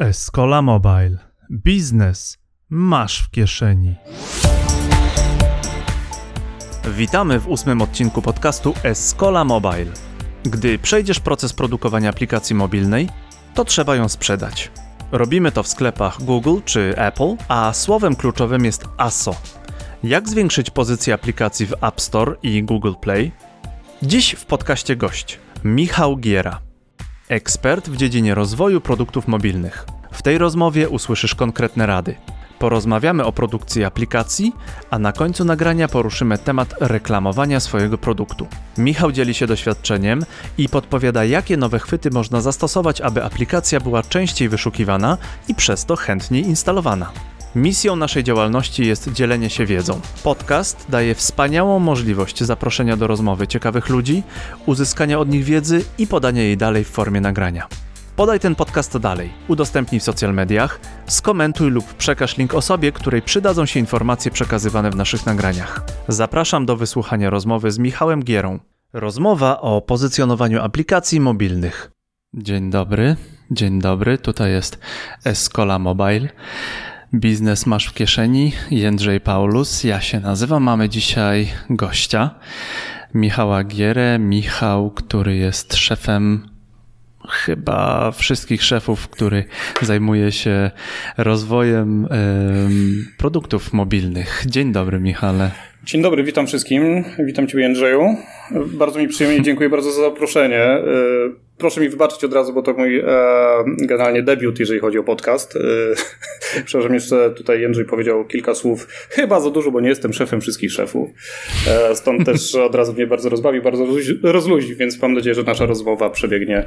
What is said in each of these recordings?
Escola Mobile. Biznes masz w kieszeni. Witamy w ósmym odcinku podcastu Escola Mobile. Gdy przejdziesz proces produkowania aplikacji mobilnej, to trzeba ją sprzedać. Robimy to w sklepach Google czy Apple, a słowem kluczowym jest ASO. Jak zwiększyć pozycję aplikacji w App Store i Google Play? Dziś w podcaście gość Michał Giera, ekspert w dziedzinie rozwoju produktów mobilnych. W tej rozmowie usłyszysz konkretne rady. Porozmawiamy o produkcji aplikacji, a na końcu nagrania poruszymy temat reklamowania swojego produktu. Michał dzieli się doświadczeniem i podpowiada, jakie nowe chwyty można zastosować, aby aplikacja była częściej wyszukiwana i przez to chętniej instalowana. Misją naszej działalności jest dzielenie się wiedzą. Podcast daje wspaniałą możliwość zaproszenia do rozmowy ciekawych ludzi, uzyskania od nich wiedzy i podania jej dalej w formie nagrania. Podaj ten podcast dalej, udostępnij w social mediach, skomentuj lub przekaż link osobie, której przydadzą się informacje przekazywane w naszych nagraniach. Zapraszam do wysłuchania rozmowy z Michałem Gierą. Rozmowa o pozycjonowaniu aplikacji mobilnych. Dzień dobry, dzień dobry, tutaj jest Escola Mobile. Biznes masz w kieszeni, Jędrzej Paulus, ja się nazywam. Mamy dzisiaj gościa, Michała Gierę. Michał, który jest szefem chyba wszystkich szefów, który zajmuje się rozwojem produktów mobilnych. Dzień dobry, Michale. Dzień dobry, witam wszystkim. Witam Cię, Jędrzeju. Bardzo mi przyjemnie, dziękuję bardzo za zaproszenie. E, proszę mi wybaczyć od razu, bo to mój e, generalnie debiut, jeżeli chodzi o podcast. E, przepraszam, jeszcze tutaj Jędrzej powiedział kilka słów. Chyba za dużo, bo nie jestem szefem wszystkich szefów. Stąd też od razu mnie bardzo rozbawi, bardzo rozluźni, więc mam nadzieję, że nasza rozmowa przebiegnie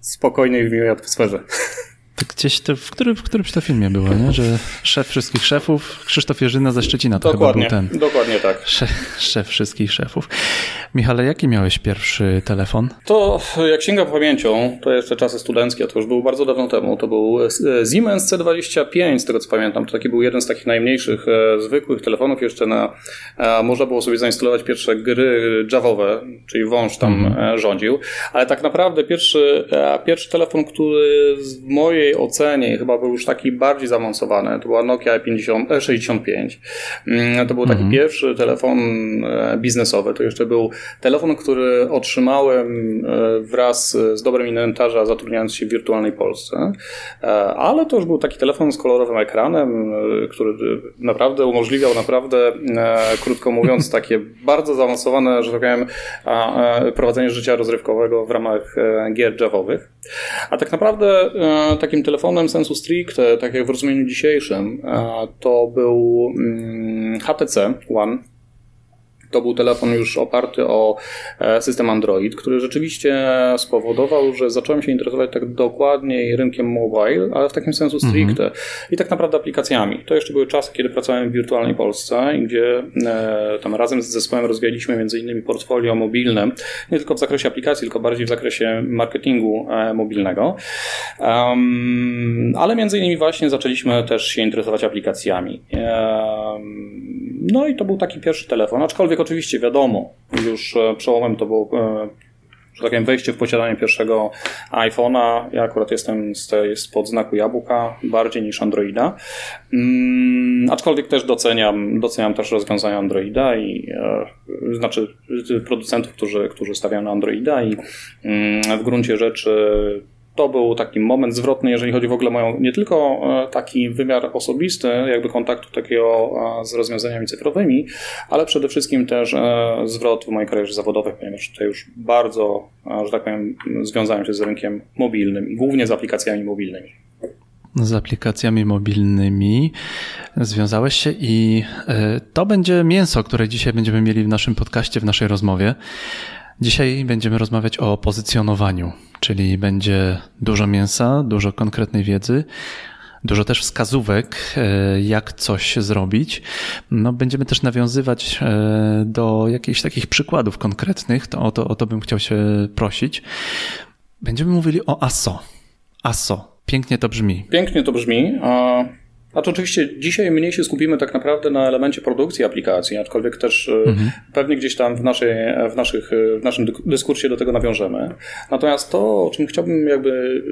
spokojnie i w miłej atmosferze. To gdzieś to, w, którym, w którymś to filmie było, nie? że szef wszystkich szefów, Krzysztof Jerzyna ze Szczecina to dokładnie, chyba był ten. Dokładnie tak. Szef, szef wszystkich szefów. Michale, jaki miałeś pierwszy telefon? To jak sięgam pamięcią, to jeszcze czasy studenckie, to już było bardzo dawno temu, to był e, Siemens C25, z tego co pamiętam. To taki był jeden z takich najmniejszych, e, zwykłych telefonów. Jeszcze na, można było sobie zainstalować pierwsze gry Javowe, czyli wąż tam mm. rządził. Ale tak naprawdę pierwszy, pierwszy telefon, który w mojej mojej ocenie chyba był już taki bardziej zaawansowany. To była Nokia 50, 65. To był taki mhm. pierwszy telefon e, biznesowy. To jeszcze był telefon, który otrzymałem e, wraz z dobrem inwentarza zatrudniając się w wirtualnej Polsce. E, ale to już był taki telefon z kolorowym ekranem, który naprawdę umożliwiał naprawdę, krótko mówiąc, takie bardzo zaawansowane, że tak powiem, prowadzenie życia rozrywkowego w ramach gier javowych. A tak naprawdę takim telefonem sensu stricte, tak jak w rozumieniu dzisiejszym, to był mm, HTC One to był telefon już oparty o e, system Android, który rzeczywiście spowodował, że zacząłem się interesować tak dokładniej rynkiem mobile, ale w takim sensu mhm. stricte. Mhm. I tak naprawdę aplikacjami. To jeszcze były czasy, kiedy pracowałem w wirtualnej Polsce, gdzie e, tam razem z zespołem rozwijaliśmy między innymi portfolio mobilne, nie tylko w zakresie aplikacji, tylko bardziej w zakresie marketingu e, mobilnego. Um, ale między innymi właśnie zaczęliśmy też się interesować aplikacjami. Um, no i to był taki pierwszy telefon, aczkolwiek oczywiście wiadomo, już e, przełomem to było e, że tak powiem, wejście w posiadanie pierwszego iPhone'a. Ja akurat jestem z tej, spod znaku jabłka bardziej niż Androida. Hmm, aczkolwiek też doceniam, doceniam też rozwiązania Androida i e, znaczy producentów, którzy, którzy stawiają na Androida i mm, w gruncie rzeczy to był taki moment zwrotny, jeżeli chodzi w ogóle o moją nie tylko e, taki wymiar osobisty, jakby kontaktu takiego e, z rozwiązaniami cyfrowymi, ale przede wszystkim też e, zwrot w mojej karierze zawodowej, ponieważ tutaj już bardzo, że tak powiem, związałem się z rynkiem mobilnym głównie z aplikacjami mobilnymi. Z aplikacjami mobilnymi związałeś się i to będzie mięso, które dzisiaj będziemy mieli w naszym podcaście, w naszej rozmowie. Dzisiaj będziemy rozmawiać o pozycjonowaniu, czyli będzie dużo mięsa, dużo konkretnej wiedzy, dużo też wskazówek, e, jak coś zrobić. No, będziemy też nawiązywać e, do jakichś takich przykładów konkretnych, to o to, o to bym chciał się prosić. Będziemy mówili o ASO. ASO. Pięknie to brzmi. Pięknie to brzmi. A to oczywiście dzisiaj mniej się skupimy tak naprawdę na elemencie produkcji aplikacji, aczkolwiek też e, mhm. pewnie gdzieś tam w, naszej, w, naszych, w naszym dyskursie do tego nawiążemy. Natomiast to, o czym chciałbym jakby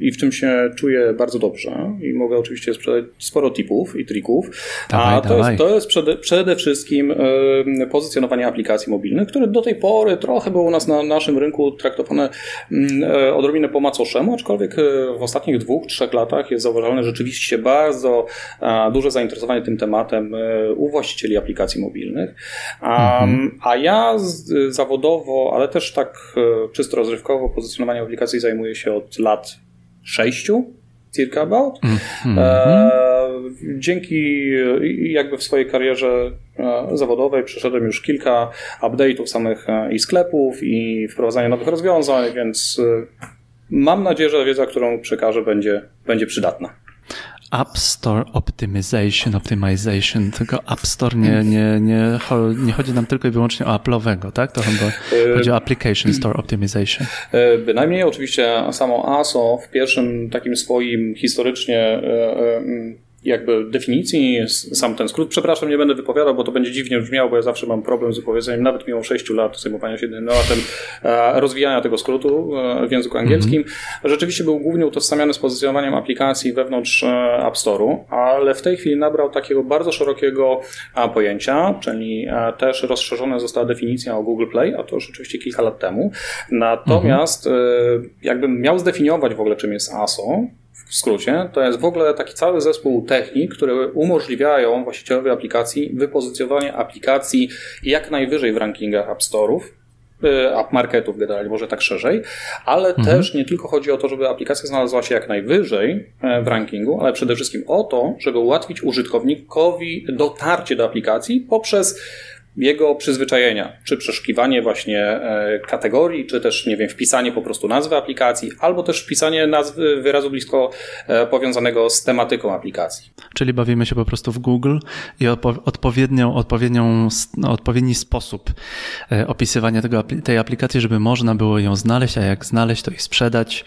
i w czym się czuję bardzo dobrze i mogę oczywiście sprzedać sporo tipów i trików, dawaj, a to dawaj. jest, to jest przede, przede wszystkim pozycjonowanie aplikacji mobilnych, które do tej pory trochę było u nas na naszym rynku traktowane odrobinę po macoszemu, aczkolwiek w ostatnich dwóch, trzech latach jest zauważalne rzeczywiście bardzo duże zainteresowanie tym tematem e, u właścicieli aplikacji mobilnych. Mhm. A ja zawodowo, ale też tak e, czysto rozrywkowo pozycjonowanie aplikacji zajmuję się od lat sześciu, circa about. Mm-hmm. dzięki jakby w swojej karierze zawodowej przeszedłem już kilka update'ów samych i sklepów i wprowadzania nowych rozwiązań, więc mam nadzieję, że wiedza, którą przekażę będzie, będzie przydatna. App Store Optimization, Optimization, tylko App Store nie, nie, nie, nie chodzi nam tylko i wyłącznie o Apple'owego, tak? To chyba chodzi o Application Store Optimization. E, bynajmniej oczywiście samo ASO w pierwszym takim swoim historycznie e, e, jakby definicji, sam ten skrót. Przepraszam, nie będę wypowiadał, bo to będzie dziwnie brzmiało, bo ja zawsze mam problem z wypowiedzeniem, nawet mimo 6 lat zajmowania się tematem e, rozwijania tego skrótu e, w języku angielskim. Mm -hmm. Rzeczywiście był głównie utożsamiany z pozycjonowaniem aplikacji wewnątrz e, App Store'u, ale w tej chwili nabrał takiego bardzo szerokiego pojęcia, czyli też rozszerzona została definicja o Google Play, a to już oczywiście kilka lat temu. Natomiast mm -hmm. jakbym miał zdefiniować w ogóle czym jest ASO, w skrócie, to jest w ogóle taki cały zespół technik, które umożliwiają właścicielowi aplikacji wypozycjonowanie aplikacji jak najwyżej w rankingach App Store'ów, y, app marketów generalnie, może tak szerzej, ale mhm. też nie tylko chodzi o to, żeby aplikacja znalazła się jak najwyżej e, w rankingu, ale przede wszystkim o to, żeby ułatwić użytkownikowi dotarcie do aplikacji poprzez jego przyzwyczajenia, czy przeszukiwanie właśnie e, kategorii, czy też, nie wiem, wpisanie po prostu nazwy aplikacji, albo też wpisanie nazwy wyrazu blisko e, powiązanego z tematyką aplikacji. Czyli bawimy się po prostu w Google i odpowiednią, odpowiednią, no, odpowiedni sposób e, opisywania tego, tej aplikacji, żeby można było ją znaleźć, a jak znaleźć, to i sprzedać,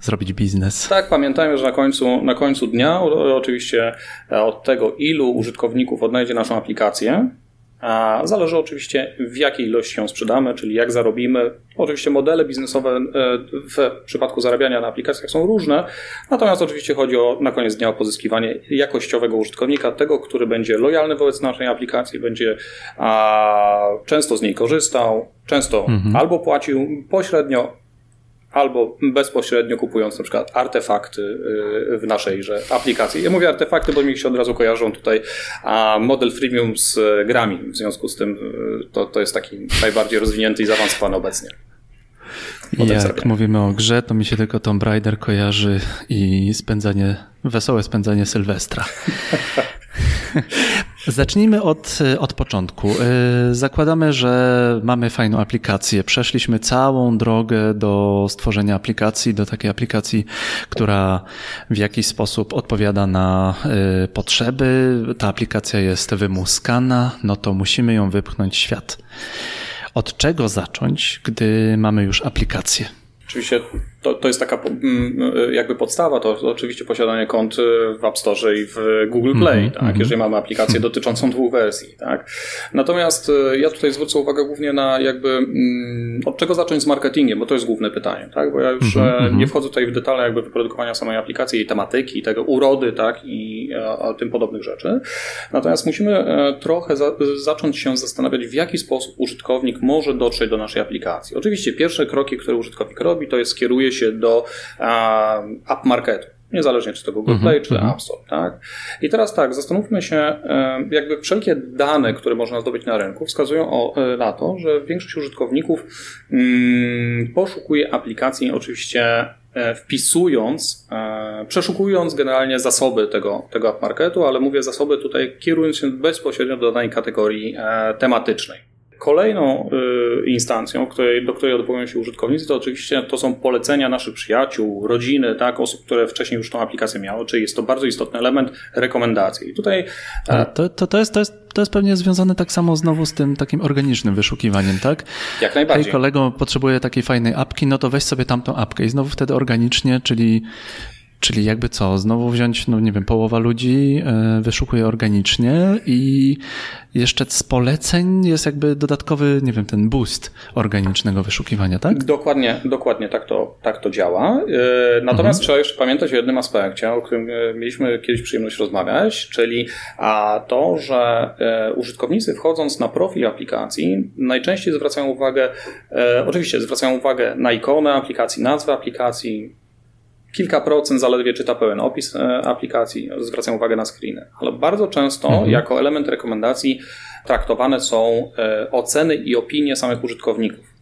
zrobić biznes. Tak, pamiętajmy, że na końcu, na końcu dnia, oczywiście od tego, ilu użytkowników odnajdzie naszą aplikację, Zależy oczywiście w jakiej ilości ją sprzedamy, czyli jak zarobimy. Oczywiście modele biznesowe e, w przypadku zarabiania na aplikacjach są różne, natomiast oczywiście chodzi o na koniec dnia o pozyskiwanie jakościowego użytkownika, tego, który będzie lojalny wobec naszej aplikacji, będzie często z niej korzystał, często mhm. albo płacił pośrednio, albo bezpośrednio kupując na przykład artefakty y, w naszejże aplikacji. Ja mówię artefakty, bo mi się od razu kojarzą tutaj a model freemium z grami. W związku z tym y, to, to jest taki najbardziej rozwinięty i zaawansowany obecnie. Jak mówimy o grze, to mi się tylko Tomb Raider kojarzy i spędzanie, wesołe spędzanie Sylwestra. Zacznijmy od, od początku. Y, zakładamy, że mamy fajną aplikację. Przeszliśmy całą drogę do stworzenia aplikacji, do takiej aplikacji, która w jakiś sposób odpowiada na y, potrzeby. Ta aplikacja jest wymuskana, no to musimy ją wypchnąć w świat. Od czego zacząć, gdy mamy już aplikację? Oczywiście to, to jest taka mm, jakby podstawa, to oczywiście posiadanie kont w App Store i w Google Play, mm -hmm, tak, mm -hmm. jeżeli mamy aplikację dotyczącą dwóch wersji, tak. Natomiast e, ja tutaj zwrócę uwagę głównie na jakby mm, od czego zacząć z marketingiem, bo to jest główne pytanie, tak, bo ja już mm -hmm. nie wchodzę tutaj w detale jakby wyprodukowania samej aplikacji, jej tematyki, tego urody, tak, i a, tym podobnych rzeczy. Natomiast musimy trochę za, zacząć się zastanawiać, w jaki sposób użytkownik może dotrzeć do naszej aplikacji. Oczywiście pierwsze kroki, które użytkownik robi, to jest kieruje się do app marketu. Niezależnie czy to Google Play, mm -hmm. czy mhm. App Store. Tak? I teraz tak, zastanówmy się, jakby wszelkie dane, które można zdobyć na rynku, wskazują o, e, na to, że większość użytkowników mm, poszukuje aplikacji oczywiście e, wpisując, e, przeszukując generalnie zasoby tego, tego app marketu, ale mówię zasoby tutaj kierując się bezpośrednio do danej kategorii tematycznej. Kolejną y, instancją, której, do której odwołują się użytkownicy, to oczywiście to są polecenia naszych przyjaciół, rodziny, tak, osób, które wcześniej już tą aplikację miały, czyli jest to bardzo istotny element rekomendacji. I tutaj... E, to, to, to, jest, to, jest, to jest pewnie związane tak samo znowu z tym takim organicznym wyszukiwaniem, tak? Jak najbardziej. Hej kolego, potrzebuję takiej fajnej apki, no to weź sobie tamtą apkę i znowu wtedy organicznie, czyli Czyli jakby co, znowu wziąć, no nie wiem, połowa ludzi e, wyszukuje organicznie i jeszcze z poleceń jest jakby dodatkowy, nie wiem, ten boost organicznego wyszukiwania, tak? Dokładnie, dokładnie tak to, tak to działa. E, natomiast mhm. trzeba jeszcze pamiętać o jednym aspekcie, o którym e, mieliśmy kiedyś przyjemność rozmawiać, czyli to, że użytkownicy wchodząc na profil aplikacji najczęściej zwracają uwagę, oczywiście zwracają uwagę na ikonę aplikacji, nazwę aplikacji, kilka procent zaledwie czyta pełen opis e, aplikacji, zwracają uwagę na screeny, ale bardzo często mhm. jako element rekomendacji traktowane są e, oceny i opinie samych użytkowników.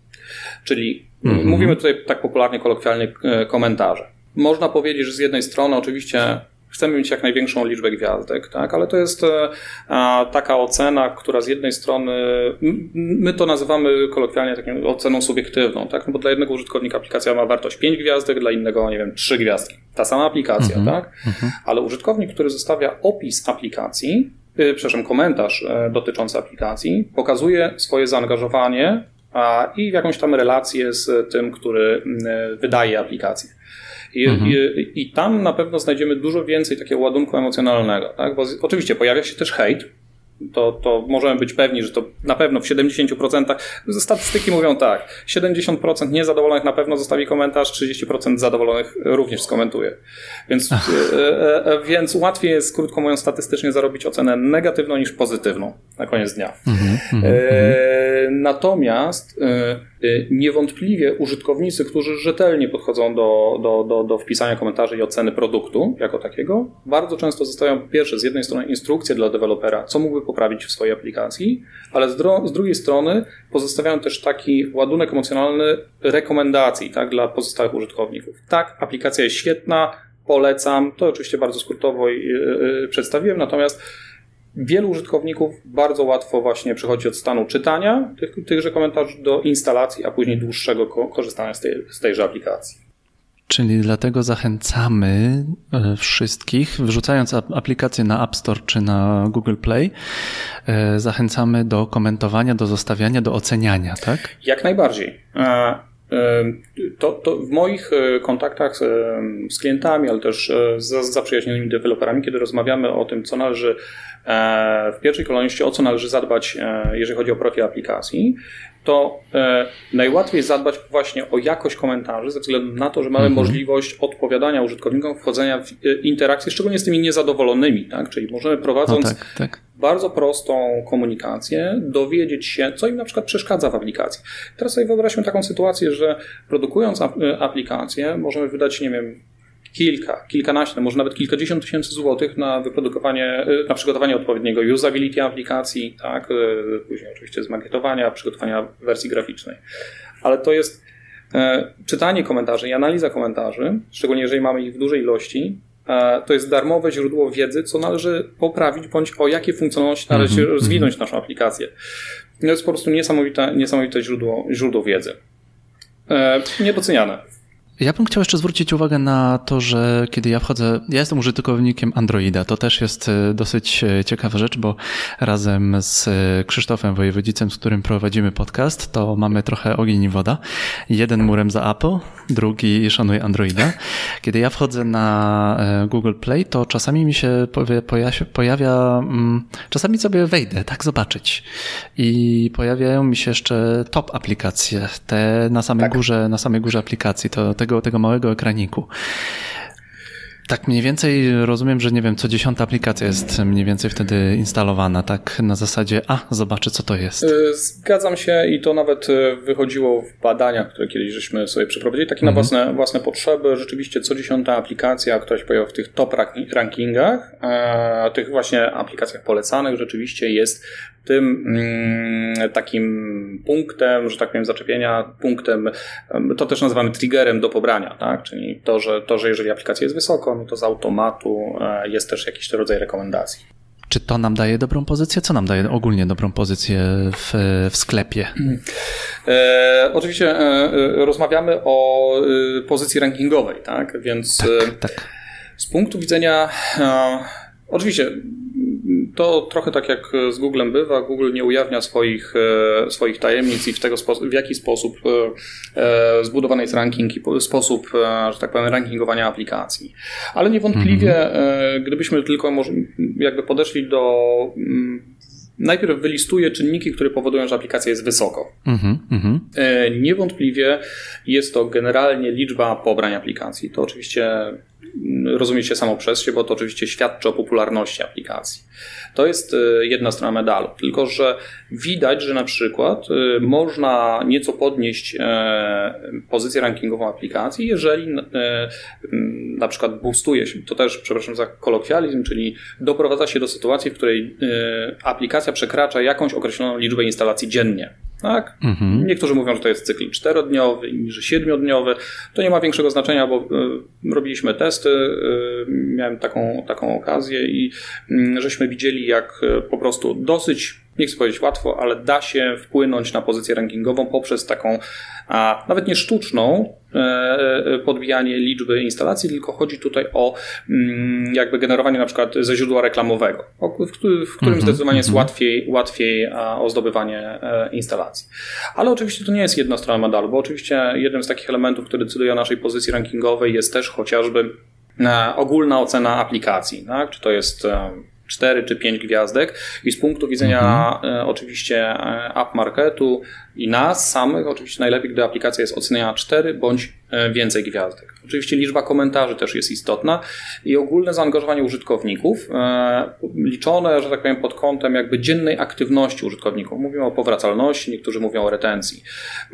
Czyli mhm. mówimy tutaj tak popularnie, kolokwialnie e, komentarze. Można powiedzieć, że z jednej strony oczywiście chcemy mieć jak największą liczbę gwiazdek, tak? ale to jest e, taka ocena, która z jednej strony, my to nazywamy kolokwialnie taką oceną subiektywną, tak? no bo dla jednego użytkownika aplikacja ma wartość 5 gwiazdek, dla innego, nie wiem, 3 gwiazdki. Ta sama aplikacja, -hmm. tak? -hmm. Ale użytkownik, który zostawia opis aplikacji, yy, przepraszam, komentarz yy, dotyczący aplikacji, pokazuje swoje zaangażowanie i jakąś tam relację z tym, który wydaje aplikację. I, mhm. i, I, tam na pewno znajdziemy dużo więcej takiego ładunku emocjonalnego. Tak? Bo oczywiście pojawia się też hejt, to, to możemy być pewni, że to na pewno w 70%, statystyki mówią tak, 70% niezadowolonych na pewno zostawi komentarz, 30% zadowolonych również skomentuje. Więc, e, e, e, więc łatwiej jest, krótko mówiąc, statystycznie zarobić ocenę negatywną niż pozytywną na koniec dnia. Mm -hmm, e, natomiast e, niewątpliwie użytkownicy, którzy rzetelnie podchodzą do, do, do, do wpisania komentarzy i oceny produktu jako takiego, bardzo często zostają pierwsze z jednej strony instrukcje dla dewelopera, co mógłby poprawić w swojej aplikacji, ale z, z drugiej strony pozostawiają też taki ładunek emocjonalny rekomendacji tak, dla pozostałych użytkowników. Tak, aplikacja jest świetna, polecam. To oczywiście bardzo skrótowo yy, przedstawiłem, natomiast wielu użytkowników bardzo łatwo właśnie przechodzi od stanu czytania tych, tychże komentarzy do instalacji, a później dłuższego korzystania z, tej, z tejże aplikacji. Czyli dlatego zachęcamy e, wszystkich, wrzucając aplikację na App Store czy na Google Play, e, zachęcamy do komentowania, do zostawiania, do oceniania, tak? Jak najbardziej. E, to, to w moich kontaktach z, klientami, ale też z zaprzyjaźnionymi deweloperami, kiedy rozmawiamy o tym, co należy E, w pierwszej kolejności o co należy zadbać, e, jeżeli chodzi o profil aplikacji, to e, najłatwiej zadbać właśnie o jakość komentarzy, ze względu na to, że mamy mhm. możliwość odpowiadania użytkownikom, wchodzenia w interakcje, szczególnie z tymi niezadowolonymi, tak? Czyli możemy prowadząc no tak, tak. bardzo prostą komunikację, dowiedzieć się, co im na przykład przeszkadza w aplikacji. Teraz sobie wyobraźmy taką sytuację, że produkując aplikację, możemy wydać, nie wiem, kilka, kilkanaście, może nawet kilkadziesiąt tysięcy złotych na wyprodukowanie, y, na przygotowanie odpowiedniego usability aplikacji, tak, y, później oczywiście zmakietowania, przygotowania wersji graficznej. Ale to jest e, czytanie komentarzy i analiza komentarzy, szczególnie jeżeli mamy ich w dużej ilości, e, to jest darmowe źródło wiedzy, co należy poprawić, bądź o jakie funkcjonalności należy mm -hmm. rozwinąć naszą aplikację. To jest po prostu niesamowite, niesamowite źródło, źródło wiedzy. E, niedoceniane. Ja bym chciał jeszcze zwrócić uwagę na to, że kiedy ja wchodzę, ja jestem użytkownikiem Androida, to też jest e, dosyć e, ciekawa rzecz, bo razem z e, Krzysztofem Wojewodzicem, z którym prowadzimy podcast, to mamy trochę ogień i woda. Jeden murem za Apple, drugi szanuje Androida. Kiedy ja wchodzę na Google Play, to czasami mi się pojawia, pojawia mm, czasami sobie wejdę, tak zobaczyć. I pojawiają mi się jeszcze top aplikacje, te na samej tak. górze, na samej górze aplikacji, to tego tego, tego małego ekraniku. Tak mniej więcej rozumiem, że nie wiem, co dziesiąta aplikacja jest mniej więcej wtedy instalowana, tak na zasadzie, a zobaczę co to jest. Y, zgadzam się i to nawet y, wychodziło w badaniach, które kiedyś żeśmy sobie przeprowadzili, takie mhm. na własne, własne potrzeby. Rzeczywiście co dziesiąta aplikacja, która się pojawia w tych top rankingach, a tych właśnie aplikacjach polecanych rzeczywiście jest tym mm, takim punktem, że tak powiem, zaczepienia, punktem, to też nazywamy triggerem do pobrania, tak? Czyli to, że, to, że jeżeli aplikacja jest wysoko, no to z automatu e, jest też jakiś rodzaj rekomendacji. Czy to nam daje dobrą pozycję? Co nam daje ogólnie dobrą pozycję w, w sklepie? E, oczywiście e, e rozmawiamy o e, pozycji rankingowej, tak? Więc tak, tak. z punktu widzenia, e, oczywiście to trochę tak jak z Googlem bywa, Google nie ujawnia swoich, e, swoich tajemnic i w, tego w jaki sposób e, zbudowany jest ranking i sposób, że tak powiem, rankingowania aplikacji. Ale niewątpliwie, mhm. gdybyśmy tylko jakby podeszli do mm, najpierw wylistuje czynniki, które powodują, że aplikacja jest wysoko. Mm -hmm. Niewątpliwie jest to generalnie liczba pobrań aplikacji. To oczywiście rozumie się samo przez się, bo to oczywiście świadczy o popularności aplikacji. To jest e, jedna strona medalu, tylko że widać, że na przykład e, można nieco podnieść e, pozycję rankingową aplikacji, jeżeli na przykład boostuje się, to też, przepraszam za kolokwializm, czyli doprowadza się do sytuacji, w której aplikacja przekracza jakąś określoną liczbę instalacji dziennie. Tak? Mhm. Niektórzy mówią, że to jest cykl czterodniowy, inni, że siedmiodniowy. To nie ma większego znaczenia, bo y, robiliśmy testy, y, miałem taką, taką okazję i y, żeśmy widzieli, jak e, po prostu dosyć nie chcę powiedzieć łatwo, ale da się wpłynąć na pozycję rankingową poprzez taką a nawet nie sztuczną e, e, podbijanie liczby instalacji, tylko chodzi tutaj o mm, jakby generowanie na przykład ze źródła reklamowego, w którym mm -hmm, zdecydowanie jest mhm. łatwiej, łatwiej o zdobywanie e, instalacji. Ale oczywiście to nie jest jedna strona medalu, bo oczywiście jednym z takich elementów, który decyduje o naszej pozycji rankingowej jest też chociażby ogólna ocena aplikacji. Tak? Czy to jest 4 czy 5 gwiazdek i z punktu widzenia mhm. E, oczywiście e, app marketu i nas samych, oczywiście najlepiej, gdy aplikacja jest oceniana 4 bądź e, więcej gwiazdek. Oczywiście liczba komentarzy też jest istotna i ogólne zaangażowanie użytkowników, liczone, że tak powiem, pod kątem jakby dziennej aktywności użytkowników. Mówimy o powracalności, niektórzy mówią o retencji.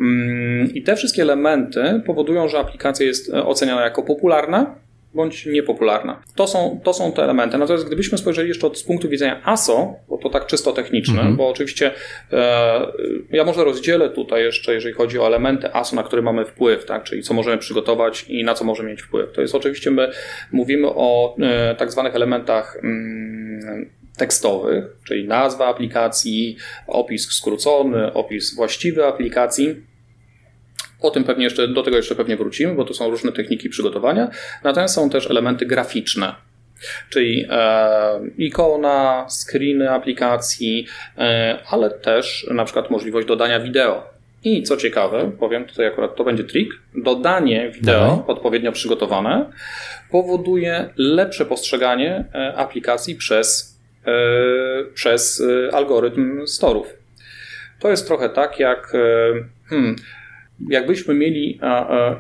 Mm, I te wszystkie elementy powodują, że aplikacja jest oceniana jako popularna, bądź niepopularna. To są, to są te elementy. Natomiast gdybyśmy spojrzeli jeszcze od z punktu widzenia ASO, bo to tak czysto techniczne, mhm. bo oczywiście e, ja może rozdzielę tutaj jeszcze, jeżeli chodzi o elementy ASO, na które mamy wpływ, tak, czyli co możemy przygotować i na co możemy mieć wpływ. To jest oczywiście, my mówimy o e, tak zwanych elementach mm, tekstowych, czyli nazwa aplikacji, opis skrócony, opis właściwy aplikacji o tym pewnie jeszcze, do tego jeszcze pewnie wrócimy, bo to są różne techniki przygotowania. Natomiast są też elementy graficzne, czyli e, ikona, screeny aplikacji, e, ale też na przykład możliwość dodania wideo. I co ciekawe, powiem tutaj akurat to będzie trik, dodanie wideo Dawaj. odpowiednio przygotowane powoduje lepsze postrzeganie e, aplikacji przez, e, przez e, algorytm storów. To jest trochę tak jak hmm, jakbyśmy mieli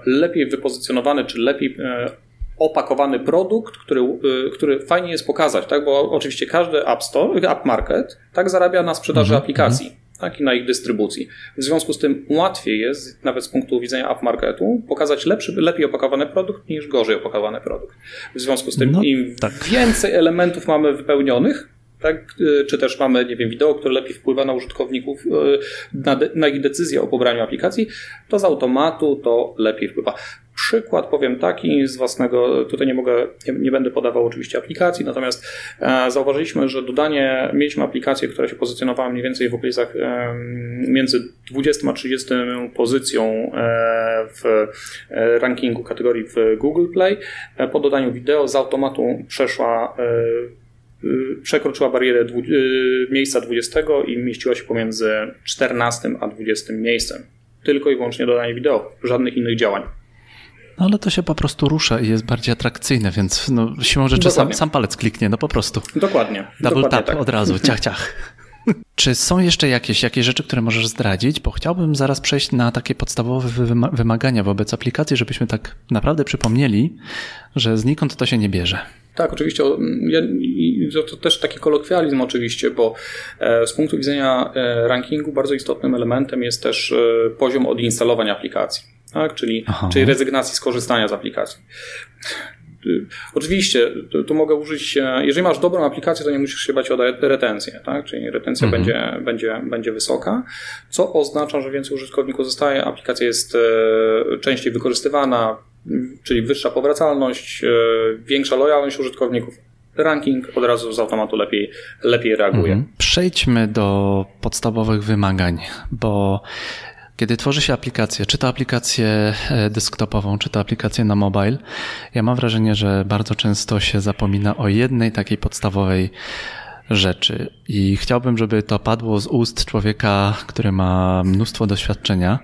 lepiej wypozycjonowany, czy lepiej e, opakowany produkt, który, e, który fajnie jest pokazać, tak? bo oczywiście każdy App Store, App Market tak zarabia na sprzedaży -hmm. aplikacji. Tak, i na ich dystrybucji. W związku z tym łatwiej jest, nawet z punktu widzenia app marketu, pokazać lepszy, lepiej opakowany produkt niż gorzej opakowany produkt. W związku z tym, no, im tak. więcej elementów mamy wypełnionych, tak? Czy też mamy, nie wiem, wideo, które lepiej wpływa na użytkowników, e, na, de, na ich decyzję o pobraniu aplikacji, to z automatu to lepiej wpływa. Przykład powiem taki z własnego, tutaj nie mogę, nie, nie, będę podawał oczywiście aplikacji, natomiast e, zauważyliśmy, że dodanie, mieliśmy aplikację, która się pozycjonowała mniej więcej w okolicach e, między 20 a 30 pozycją e, w e, rankingu kategorii w Google Play. E, po dodaniu wideo z automatu przeszła Y, przekroczyła barierę dwu, y, miejsca 20 i mieściła się pomiędzy 14 a 20 miejscem. Tylko i wyłącznie dodanie wideo, żadnych innych działań. No ale to się po prostu rusza i jest bardziej atrakcyjne, więc no, siłą rzeczy sam, sam, palec kliknie, no po prostu. Dokładnie. Double dokładnie tap tak. od razu, ciach, ciach. Czy są jeszcze jakieś, jakieś rzeczy, które możesz zdradzić? Bo chciałbym zaraz przejść na takie podstawowe wymagania wobec aplikacji, żebyśmy tak naprawdę przypomnieli, że znikąd to się nie bierze. Tak, oczywiście. To też taki kolokwializm oczywiście, bo e, z punktu widzenia e, rankingu bardzo istotnym elementem jest też e, poziom odinstalowania aplikacji, tak? czyli, czyli rezygnacji z korzystania z aplikacji. Oczywiście, tu, tu, mogę użyć, jeżeli masz dobrą aplikację, to nie musisz się bać o retencję, tak? czyli retencja mhm. będzie, będzie, będzie wysoka, co oznacza, że więcej użytkowników zostaje, aplikacja jest częściej wykorzystywana, czyli wyższa powracalność, e, większa lojalność użytkowników, ranking od razu z automatu lepiej, lepiej reaguje. Mhm. Przejdźmy do podstawowych wymagań, bo kiedy tworzy się aplikację, czy to aplikację e, desktopową, czy to aplikację na mobile, ja mam wrażenie, że bardzo często się zapomina o jednej takiej podstawowej rzeczy. I chciałbym, żeby to padło z ust człowieka, który ma mnóstwo doświadczenia.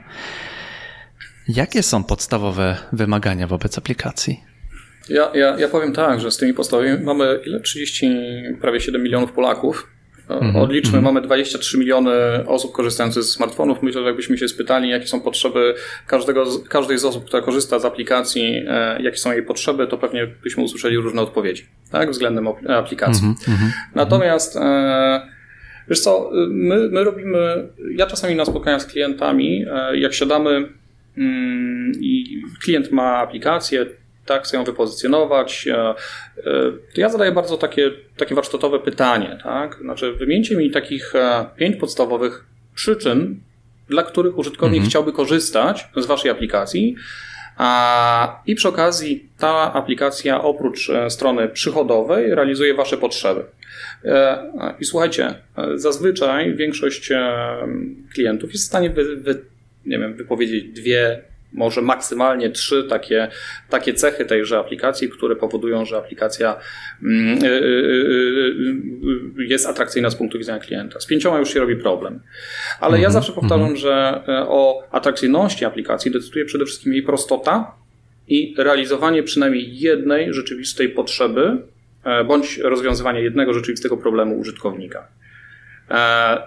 Jakie są podstawowe wymagania wobec aplikacji? Ja, ja, ja powiem tak, że z tymi podstawowymi mamy ile? 30, prawie 7 milionów Polaków. Mhm, Odliczmy, mm -hmm. mamy 23 miliony osób korzystających ze smartfonów. Myślę, że jakbyśmy się spytali, jakie są potrzeby każdego, każdej z osób, która korzysta z aplikacji, e, jakie są jej potrzeby, to pewnie byśmy usłyszeli różne odpowiedzi, tak, względem aplikacji. Mm -hmm, Natomiast e, wiesz co, my, my robimy, ja czasami na spotkaniach z klientami, e, jak siadamy i klient ma aplikację, tak, chcę ją wypozycjonować. E, e, to ja zadaję bardzo takie, takie warsztatowe pytanie, tak? Znaczy, wymieńcie mi takich e, pięć podstawowych przyczyn, dla których użytkownik mhm. chciałby korzystać z waszej aplikacji. A, I przy okazji ta aplikacja oprócz strony przychodowej realizuje Wasze potrzeby. I słuchajcie, zazwyczaj większość klientów jest w stanie wy, wy, nie wiem, wypowiedzieć dwie, może maksymalnie trzy takie, takie cechy tejże aplikacji, które powodują, że aplikacja mm, y, y, y, jest atrakcyjna z punktu widzenia klienta. Z pięcioma już się robi problem. Ale ja mhm, zawsze powtarzam, mhm. że e, o atrakcyjności aplikacji decyduje przede wszystkim jej prostota i realizowanie przynajmniej jednej rzeczywistej potrzeby, e, bądź rozwiązywanie jednego rzeczywistego problemu użytkownika. E,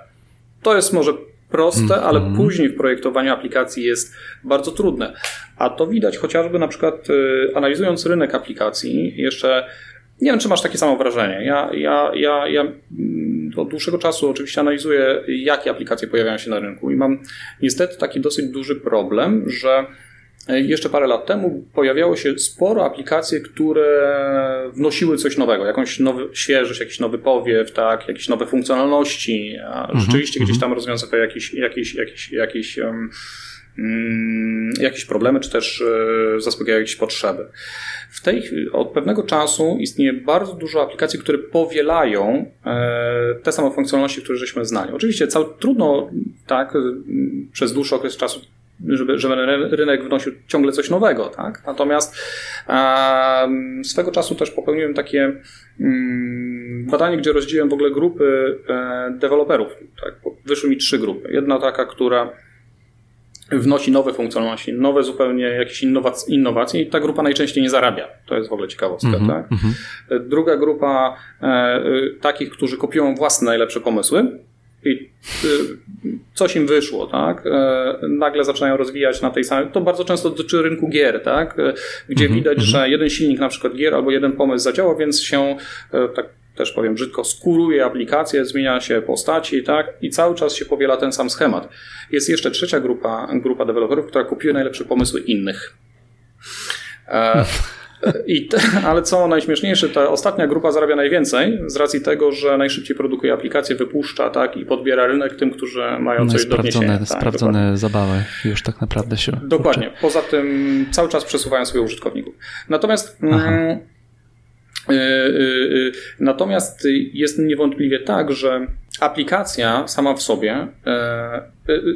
to jest może proste, ale mm -hmm. później w projektowaniu aplikacji jest bardzo trudne. A to widać chociażby na przykład y, analizując rynek aplikacji, jeszcze nie wiem, czy masz takie samo wrażenie. Ja, ja, ja, ja mm, od dłuższego czasu oczywiście analizuję, jakie aplikacje pojawiają się na rynku i mam niestety taki dosyć duży problem, że jeszcze parę lat temu pojawiało się sporo aplikacji, które wnosiły coś nowego, jakąś nowy, świeżość, jakiś nowy powiew, tak, jakieś nowe funkcjonalności, a mhm, rzeczywiście gdzieś mhm. tam rozwiązywały jakieś, jakieś, jakieś, jakieś, um, jakieś problemy, czy też e, zaspokajały jakieś potrzeby. W tej chwili, od pewnego czasu istnieje bardzo dużo aplikacji, które powielają e, te same funkcjonalności, które żeśmy znali. Oczywiście cał, trudno tak przez dłuższy okres czasu żeby, żeby rynek wnosił ciągle coś nowego, tak? Natomiast e, swego czasu też popełniłem takie mm, badanie, gdzie rozdzieliłem w ogóle grupy e, deweloperów. Tak? Wyszły mi trzy grupy. Jedna taka, która wnosi nowe funkcjonalności, nowe zupełnie jakieś innowac- innowacje i ta grupa najczęściej nie zarabia. To jest w ogóle ciekawostka. Mm-hmm, tak? Mm-hmm. Druga grupa e, e, takich, którzy kopiują własne najlepsze pomysły i y, coś im wyszło, tak? E, nagle zaczynają rozwijać na tej samej. To bardzo często dotyczy rynku gier, tak? E, gdzie mm -hmm, widać, mm -hmm. że jeden silnik na przykład gier albo jeden pomysł zadziała, więc się e, tak też powiem brzydko, skuruje aplikację, zmienia się postaci, tak? I cały czas się powiela ten sam schemat. Jest jeszcze trzecia grupa, grupa deweloperów, która kupiuje najlepsze pomysły innych. I te, ale co najśmieszniejsze, ta ostatnia grupa zarabia najwięcej z racji tego, że najszybciej produkuje aplikacje, wypuszcza tak i podbiera rynek tym, którzy mają no coś do wniesienia. Tak, sprawdzone zabawy już tak naprawdę się. Dokładnie. Uczy. Poza tym cały czas przesuwają swoich użytkowników. Natomiast. Mm, y, y, y, natomiast jest niewątpliwie tak, że aplikacja sama w sobie e,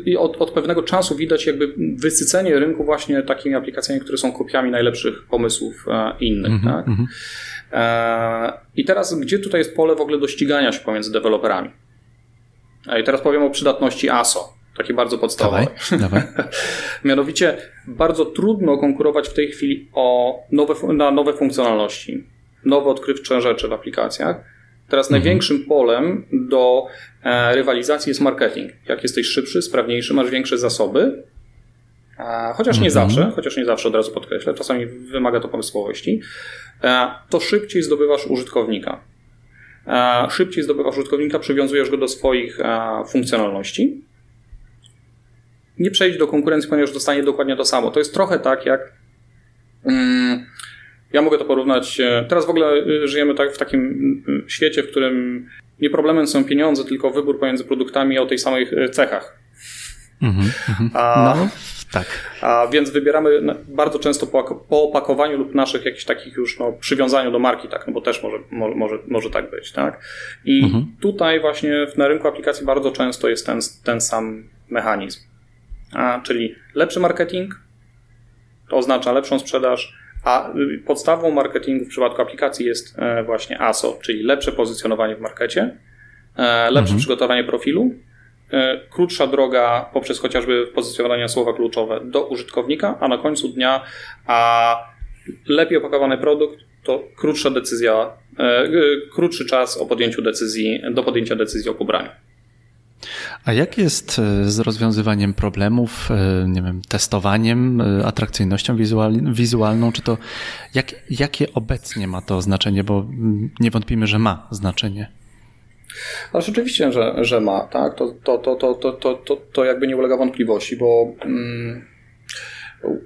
i od, od, pewnego czasu widać jakby wysycenie rynku właśnie takimi aplikacjami, które są kopiami najlepszych pomysłów e, innych. Mm -hmm, tak? Mm -hmm. I teraz, gdzie tutaj jest pole w ogóle do ścigania się pomiędzy deweloperami? I teraz powiem o przydatności ASO. Takie bardzo podstawowe. Dawaj, dawaj. Mianowicie bardzo trudno konkurować w tej chwili o nowe, na nowe funkcjonalności, nowe odkrywcze rzeczy w aplikacjach Teraz mhm. największym polem do e, rywalizacji jest marketing. Jak jesteś szybszy, sprawniejszy, masz większe zasoby, chociaż nie mhm. zawsze, chociaż nie zawsze od razu podkreślę, czasami wymaga to pomysłowości, e, to szybciej zdobywasz użytkownika. E, szybciej zdobywasz użytkownika, przywiązujesz go do swoich funkcjonalności. Nie przejdź do konkurencji, ponieważ dostanie dokładnie to samo. To jest trochę tak jak. Mm, ja mogę to porównać. E, teraz w ogóle e, żyjemy tak w takim świecie, w którym nie problemem są pieniądze, tylko wybór pomiędzy produktami o tej samych e, cechach. Mhm, mhm. a, no, tak. A więc wybieramy bardzo często po, po opakowaniu lub naszych jakichś takich już no, przywiązaniu do marki, tak, no bo też może, może, może tak być, tak. I mhm. tutaj właśnie na rynku aplikacji bardzo często jest ten, ten sam mechanizm. A, czyli lepszy marketing to oznacza lepszą sprzedaż, a podstawą marketingu w przypadku aplikacji jest e, właśnie ASO, czyli lepsze pozycjonowanie w markecie. lepsze mhm. przygotowanie profilu, krótsza droga poprzez chociażby pozycjonowanie słowa kluczowe do użytkownika, a na końcu dnia a lepiej opakowany produkt to krótsza decyzja, krótszy czas o podjęciu decyzji, do podjęcia decyzji o pobraniu. A jak jest e, z rozwiązywaniem problemów, e, nie wiem, testowaniem, e, atrakcyjnością wizualną? Czy to jak, jakie obecnie ma to znaczenie? Bo mm, nie wątpimy, że ma znaczenie. Ale rzeczywiście, że, że ma, tak? To, to, to, to, to, to, to jakby nie ulega wątpliwości, bo. Mm,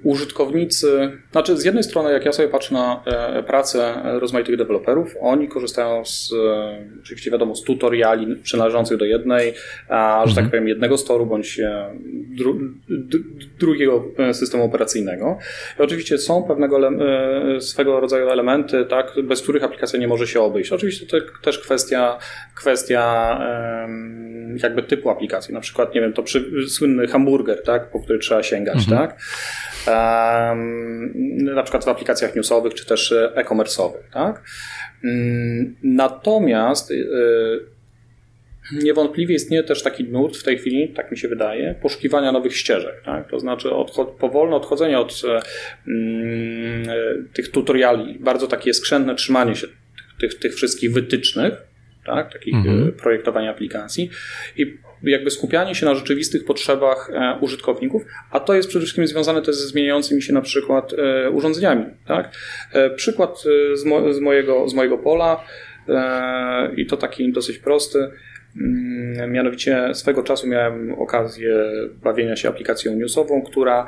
użytkownicy, znaczy z jednej strony, jak ja sobie patrzę na e, pracę rozmaitych deweloperów, oni korzystają z, e, oczywiście wiadomo, z tutoriali przynależących do jednej, a, że tak mhm. powiem, jednego storu bądź e, dru, drugiego systemu operacyjnego. I oczywiście są pewnego swego rodzaju elementy, tak, bez których aplikacja nie może się obejść. Oczywiście to też kwestia, kwestia jakby typu aplikacji, na przykład, nie wiem, to przy, słynny hamburger, tak, po który trzeba sięgać, mhm. tak, na przykład w aplikacjach newsowych czy też e, e-commerce'owych. Tak? Mm, natomiast e, Niewątpliwie istnieje też taki nurt w tej chwili, tak mi się wydaje, poszukiwania nowych ścieżek. Tak? To znaczy odchod, powolne odchodzenie od e, mm, tych tutoriali, bardzo takie skrzętne trzymanie się tych, tych, tych wszystkich wytycznych, tak? takich mhm. projektowania aplikacji i jakby skupianie się na rzeczywistych potrzebach e, użytkowników, a to jest przede wszystkim związane też ze zmieniającymi się na przykład e, urządzeniami. Tak? E, przykład z, mo z, mojego, z mojego pola i to taki dosyć prosty. Mm, mianowicie swego czasu miałem okazję bawienia się aplikacją newsową, która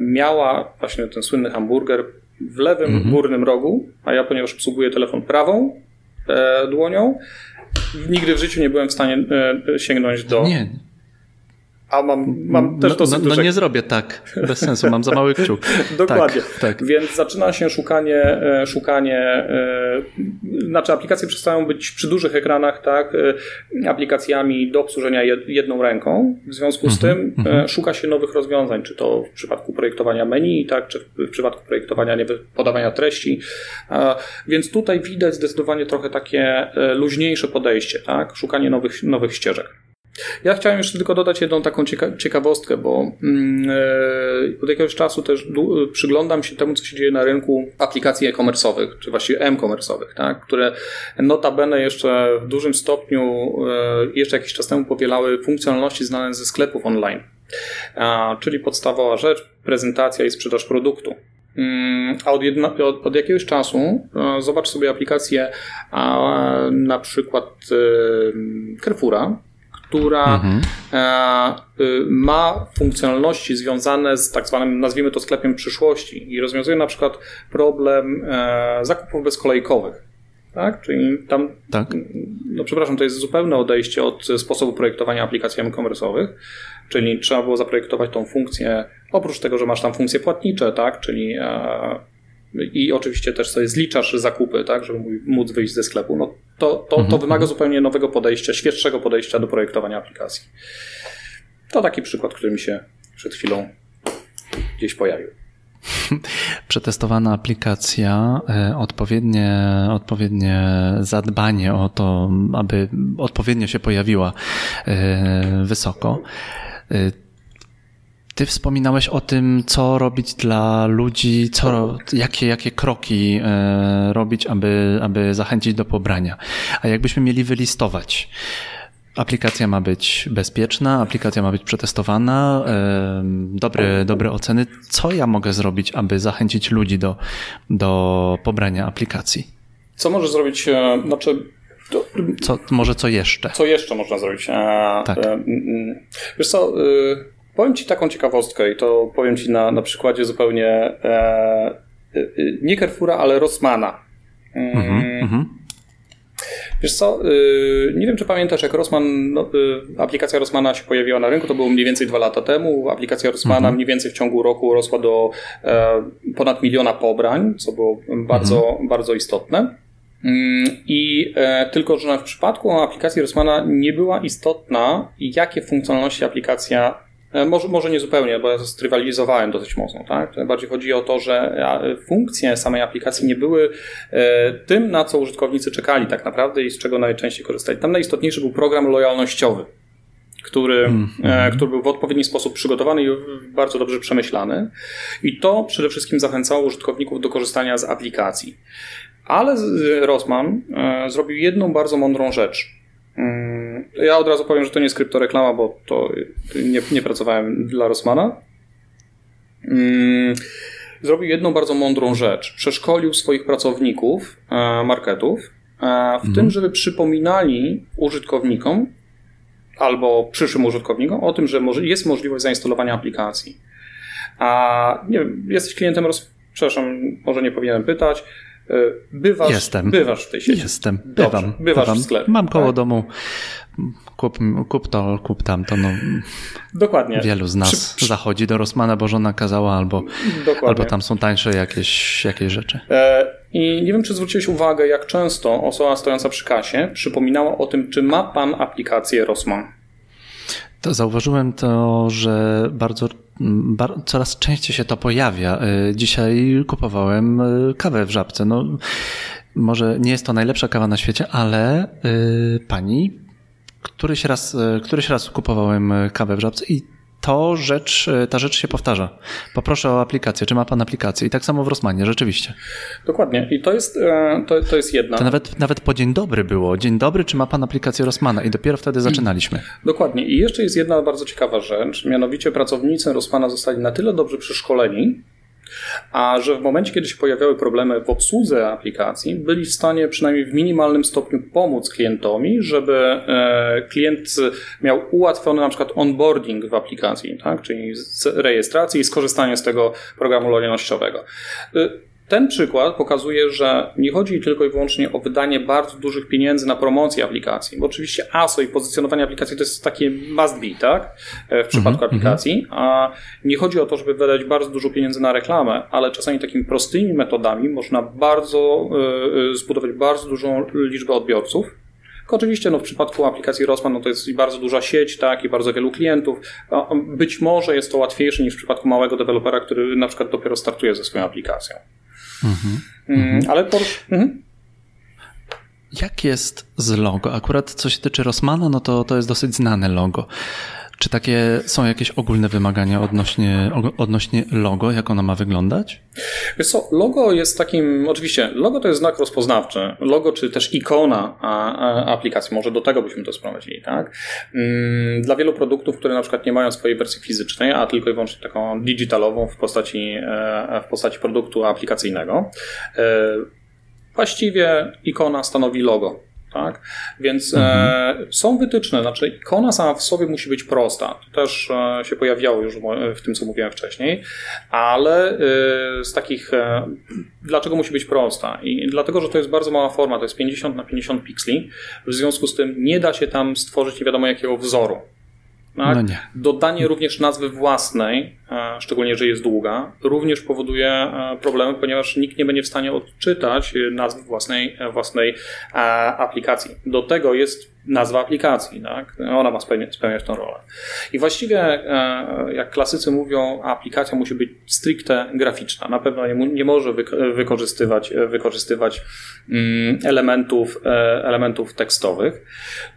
miała właśnie ten słynny hamburger w lewym mm -hmm. górnym rogu, a ja ponieważ obsługuję telefon prawą dłonią, nigdy w życiu nie byłem w stanie e, sięgnąć do. Nie. A mam, mam też no, dosyć no, no nie zrobię tak, bez sensu, mam za mały kciuk. Dokładnie. Tak, tak. Więc zaczyna się szukanie, e, szukanie, e, znaczy aplikacje przestają być przy dużych ekranach, tak, aplikacjami do obsłużenia jedną ręką. W związku z mhm, tym mhm. szuka się nowych rozwiązań, czy to w przypadku projektowania menu, tak, czy w przypadku projektowania nie podawania treści. Więc tutaj widać zdecydowanie trochę takie luźniejsze podejście, tak, szukanie nowych, nowych ścieżek. Ja chciałem jeszcze tylko dodać jedną taką cieka ciekawostkę, bo e, od jakiegoś czasu też przyglądam się temu, co się dzieje na rynku aplikacji e-commerce'owych, czy właściwie m-commerce'owych, tak? które notabene jeszcze w dużym stopniu, e, jeszcze jakiś czas temu powielały funkcjonalności znane ze sklepów online. Czyli podstawowa rzecz, prezentacja i sprzedaż produktu. Mm, a od, jedna, od, od, jakiegoś czasu e, zobacz sobie aplikację na przykład Carrefoura, która mhm. E, y, ma funkcjonalności związane z tak zwanym, nazwijmy to sklepem przyszłości i rozwiązuje na przykład problem e, zakupów bezkolejkowych. Tak? Czyli tam, tak. no przepraszam, to jest zupełne odejście od sposobu projektowania aplikacji e-commerce'owych, czyli trzeba było zaprojektować tą funkcję, oprócz tego, że masz tam funkcje płatnicze, tak? czyli e, i oczywiście też sobie zliczasz zakupy, tak, żeby móc wyjść ze sklepu, no to, to, to mhm. wymaga zupełnie nowego podejścia, świeższego podejścia do projektowania aplikacji. To taki przykład, który mi się przed chwilą gdzieś pojawił. Przetestowana aplikacja, e, odpowiednie, odpowiednie zadbanie o to, aby odpowiednio się pojawiła e, wysoko e, ty wspominałeś o tym, co robić dla ludzi, co, jakie, jakie kroki e, robić, aby, aby zachęcić do pobrania. A jakbyśmy mieli wylistować, aplikacja ma być bezpieczna, aplikacja ma być przetestowana, e, dobre, dobre oceny. Co ja mogę zrobić, aby zachęcić ludzi do, do pobrania aplikacji? Co może zrobić, e, znaczy to, co, może co jeszcze? Co jeszcze można zrobić? tak. Wiesz co, Powiem Ci taką ciekawostkę i to powiem Ci na, na przykładzie zupełnie e, e, nie Carrefoura, ale Rossmana. Mm. Mhm, Wiesz co, y, nie wiem czy pamiętasz, jak Rossmann, no, y, aplikacja Rossmana się pojawiła na rynku, to było mniej więcej dwa lata temu. Aplikacja Rossmana mhm. mniej więcej w ciągu roku rosła do e, ponad miliona pobrań, co było bardzo, mhm. bardzo istotne. Mm, I e, tylko, że w przypadku aplikacji Rossmana nie była istotna, jakie funkcjonalności aplikacja E, może, może nie zupełnie, bo ja strywalizowałem dosyć mocno. Tak? Bardziej chodzi o to, że funkcje samej aplikacji nie były e, tym, na co użytkownicy czekali tak naprawdę i z czego najczęściej korzystali. Tam najistotniejszy był program lojalnościowy, który, mm -hmm. który był w odpowiedni sposób przygotowany i bardzo dobrze przemyślany. I to przede wszystkim zachęcało użytkowników do korzystania z aplikacji. Ale Rossmann zrobił jedną bardzo mądrą rzecz. Ja od razu powiem, że to nie jest kryptoreklama, bo to nie, nie pracowałem dla Rossmana. Mm, zrobił jedną bardzo mądrą rzecz. Przeszkolił swoich pracowników e, marketów e, w tym, mhm. żeby przypominali użytkownikom albo przyszłym użytkownikom o tym, że jest możliwość zainstalowania aplikacji. A nie wiem, jesteś klientem, roz... przepraszam, może nie powinienem pytać, bywasz, Jestem. bywasz w tej sieci. Jestem, Dobrze, bywam. Bywasz bywam. w sklepie. Mam koło tak? domu. Kup, kup to, kup tamto. No, Dokładnie. Wielu z nas Przy... zachodzi do Rosmana, bo żona kazała, albo, albo tam są tańsze jakieś, jakieś rzeczy. E, I nie wiem, czy zwróciłeś uwagę, jak często osoba stojąca przy kasie przypominała o tym, czy ma pan aplikację Rosman. To zauważyłem to, że bardzo coraz częściej się to pojawia. Y, dzisiaj kupowałem y, kawę w żabce. No, może nie jest to najlepsza kawa na świecie, ale y, pani, któryś raz, któryś raz kupowałem kawę w żabce i to rzecz, e, ta rzecz się powtarza. Poproszę o aplikację. Czy ma pan aplikację? I tak samo w Rosmanie, rzeczywiście. Dokładnie. I to jest, e, to, to jest jedna. To nawet, nawet po dzień dobry było. Dzień dobry, czy ma pan aplikację Rosmana? I dopiero wtedy zaczynaliśmy. Dokładnie. I jeszcze jest jedna bardzo ciekawa rzecz. Mianowicie pracownicy Rosmana zostali na tyle dobrze przeszkoleni, a że w momencie, kiedy się pojawiały problemy w obsłudze aplikacji, byli w stanie przynajmniej w minimalnym stopniu pomóc klientowi, żeby e, klient miał ułatwiony na przykład onboarding w aplikacji, tak? czyli rejestracji i skorzystanie z tego programu lojalnościowego. Ten przykład pokazuje, że nie chodzi tylko i wyłącznie o wydanie bardzo dużych pieniędzy na promocję aplikacji, bo oczywiście ASO i pozycjonowanie aplikacji to jest takie must be, tak? E, w przypadku mm -hmm. aplikacji, a nie chodzi o to, żeby wydać bardzo dużo pieniędzy na reklamę, ale czasami takimi prostymi metodami można bardzo e, e, zbudować bardzo dużą liczbę odbiorców. Oczywiście no, w przypadku aplikacji Rossmann no, to jest bardzo duża sieć tak, i bardzo wielu klientów. Być może jest to łatwiejsze niż w przypadku małego dewelopera, który na przykład dopiero startuje ze swoją aplikacją. Mhm. Mm, ale por... Mhm. Jak jest z logo? Akurat co się tyczy Rossmana, no to to jest dosyć znane logo. Czy takie są jakieś ogólne wymagania odnośnie, odnośnie logo, jak ono ma wyglądać? Wiesz co, logo jest takim, oczywiście, logo to jest znak rozpoznawczy. Logo, czy też ikona aplikacji, może do tego byśmy to sprowadzili, tak? Mm, dla wielu produktów, które na przykład nie mają swojej wersji fizycznej, a tylko i wyłącznie taką digitalową w postaci, e, w postaci produktu aplikacyjnego, e, właściwie ikona stanowi logo tak? Więc e, mhm. są wytyczne, znaczy ikona sama w sobie musi być prosta. To też e, się pojawiało już w tym, co mówiłem wcześniej, ale e, z takich, dlaczego musi być prosta? I dlatego, że to jest bardzo mała forma, to jest 50 na 50 pikseli, w związku z tym nie da się tam stworzyć nie wiadomo jakiego wzoru. Tak? No Dodanie również nazwy własnej, e, szczególnie, że jest długa, również powoduje e, problemy, ponieważ nikt nie będzie w stanie odczytać nazwy własnej, e, własnej aplikacji. Do tego jest nazwa aplikacji, tak? Ona ma spełniać, spełniać tą rolę. I właściwie, e, jak klasycy mówią, aplikacja musi być stricte graficzna. Na pewno nie, nie może wykorzystywać, wykorzystywać mm, elementów, e, elementów tekstowych.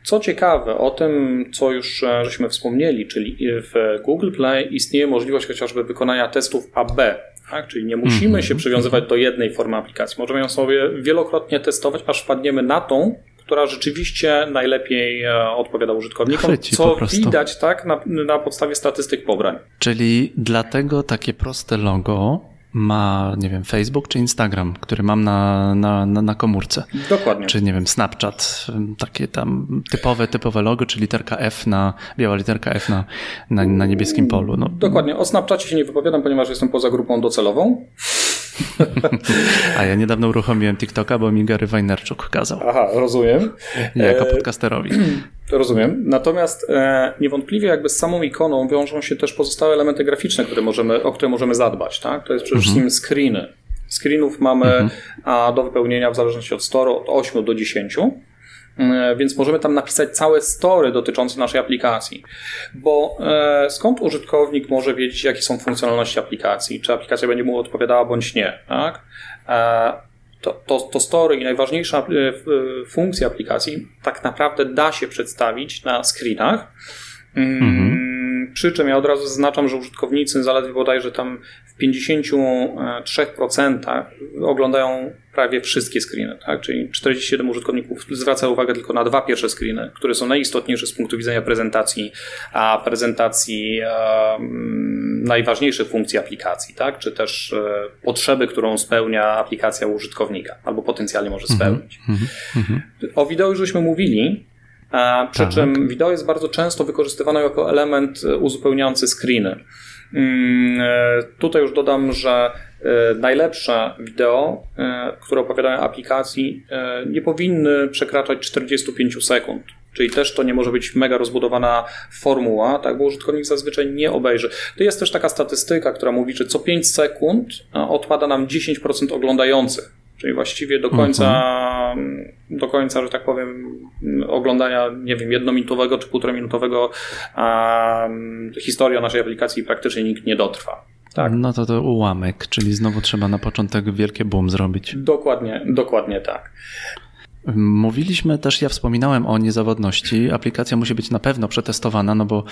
Co ciekawe, o tym, co już e, żeśmy wspomnieli, czyli w Google Play istnieje możliwość chociażby wykonania testów AB, tak? Czyli nie musimy -hmm. się przywiązywać do jednej formy aplikacji. Możemy ją sobie wielokrotnie testować, aż wpadniemy na tą, która rzeczywiście najlepiej e, odpowiada użytkownikom, Chwyci co widać tak na, na podstawie statystyk pobrań. Czyli dlatego takie proste logo ma, nie wiem, Facebook czy Instagram, który mam na, na, na, na, komórce. Dokładnie. Czy, nie wiem, Snapchat, takie tam typowe, typowe logo, czy literka F na, biała literka F na, na, na niebieskim polu. No. Dokładnie. O Snapchacie się nie wypowiadam, ponieważ jestem poza grupą docelową. A ja niedawno uruchomiłem TikToka, bo mi Gary Wajnerczuk kazał. Aha, rozumiem. Jako e, podcasterowi. Rozumiem. Natomiast e, niewątpliwie jakby z samą ikoną wiążą się też pozostałe elementy graficzne, które możemy, o które możemy zadbać. Tak? To jest przede wszystkim mhm. screeny. Screenów mamy mhm. a do wypełnienia w zależności od storu od 8 do 10. E, więc możemy tam napisać całe story dotyczące naszej aplikacji. Bo e, skąd użytkownik może wiedzieć, jakie są funkcjonalności aplikacji? Czy aplikacja będzie mu odpowiadała bądź nie? Tak? E, to, to, to story i najważniejsza funkcja aplikacji tak naprawdę da się przedstawić na screenach. Mm, mhm. Przy czym ja od razu zaznaczam, że użytkownicy zaledwie bodajże tam w 53% oglądają prawie wszystkie screeny, tak? czyli 47 użytkowników zwraca uwagę tylko na dwa pierwsze screeny, które są najistotniejsze z punktu widzenia prezentacji, a prezentacji um, najważniejszych funkcji aplikacji, tak? czy też e, potrzeby, którą spełnia aplikacja użytkownika, albo potencjalnie może mhm. spełnić. Mm -hmm. O wideo już żeśmy mówili, przy tak. czym wideo jest bardzo często wykorzystywane jako element e, uzupełniający screeny. Mm, e, tutaj już dodam, że e, najlepsze wideo, które opowiadają aplikacji, nie powinny przekraczać 45 sekund. Czyli też to nie może być mega rozbudowana formuła, tak, bo użytkownik zazwyczaj nie obejrzy. To jest też taka statystyka, która mówi, że co 5 sekund odpada nam 10% oglądających. Czyli właściwie do końca, mhm. do końca, że tak powiem, oglądania, nie wiem, jednominutowego czy półtoraminutowego um, historii o naszej aplikacji praktycznie nikt nie dotrwa. Tak. No to to ułamek, czyli znowu trzeba na początek wielkie boom zrobić. Dokładnie, dokładnie tak. Mówiliśmy też, ja wspominałem o niezawodności. Aplikacja musi być na pewno przetestowana, no bo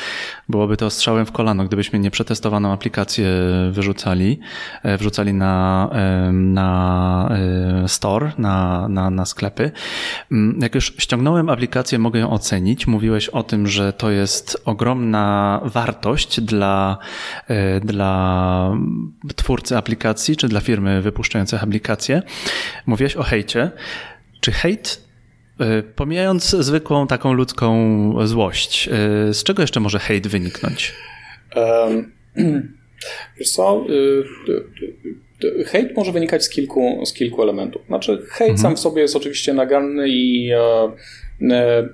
byłoby to strzałem w kolano, gdybyśmy nie przetestowaną aplikację wyrzucali, e, wrzucali na, na e, store, na, na, na sklepy. Mm, jak już ściągnąłem aplikację, mogę ją ocenić. Mówiłeś o tym, że to jest ogromna wartość dla, e, dla twórcy aplikacji, czy dla firmy wypuszczających aplikację. Mówiłeś o hejcie. Czy hejt, e, pomijając zwykłą taką ludzką złość, e, z czego jeszcze może hejt wyniknąć? Um, wiesz co, y, hejt może wynikać z kilku, z kilku elementów. Znaczy, hejt mhm. sam w sobie jest oczywiście naganny i e,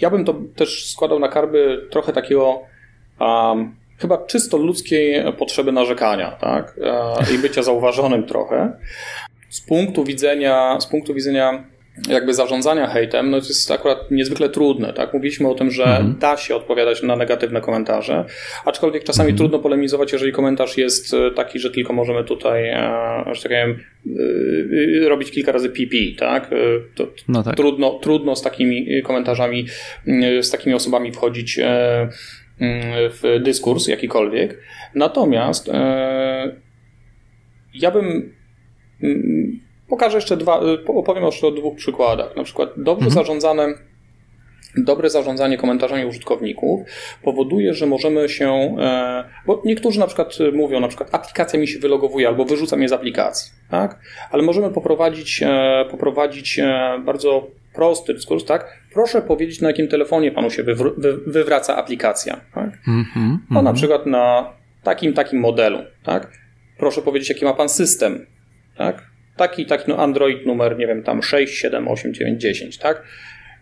ja bym to też składał na karby trochę takiego um, chyba czysto ludzkiej potrzeby narzekania, tak? I bycia zauważonym trochę z punktu widzenia, z punktu widzenia jakby zarządzania hejtem, no to jest akurat niezwykle trudne, tak? Mówiliśmy o tym, że mhm. da się odpowiadać na negatywne komentarze, aczkolwiek czasami mhm. trudno polemizować, jeżeli komentarz jest e, taki, że tylko możemy tutaj, e, że tak powiem, e, robić kilka razy PP, tak? No tak. Trudno, trudno z takimi komentarzami, z takimi osobami wchodzić w dyskurs jakikolwiek. Natomiast ja bym Mm, pokażę jeszcze dwa, y, opowiem jeszcze o dwóch przykładach. Na przykład dobrze mhm. zarządzane dobre zarządzanie komentarzami użytkowników powoduje, że możemy się, e, bo niektórzy na przykład mówią, na przykład aplikacja mi się wylogowuje albo wyrzuca mnie z aplikacji, tak? Ale możemy poprowadzić, e, poprowadzić e, bardzo prosty dyskurs, tak? Proszę powiedzieć, na jakim telefonie panu się wywr- wy- wywraca aplikacja, tak? Mm-hmm, no na przykład na takim, takim modelu, tak? Proszę powiedzieć, jaki ma pan system, tak? Taki, taki no Android numer, nie wiem, tam 6, 7, 8, 9, 10, tak?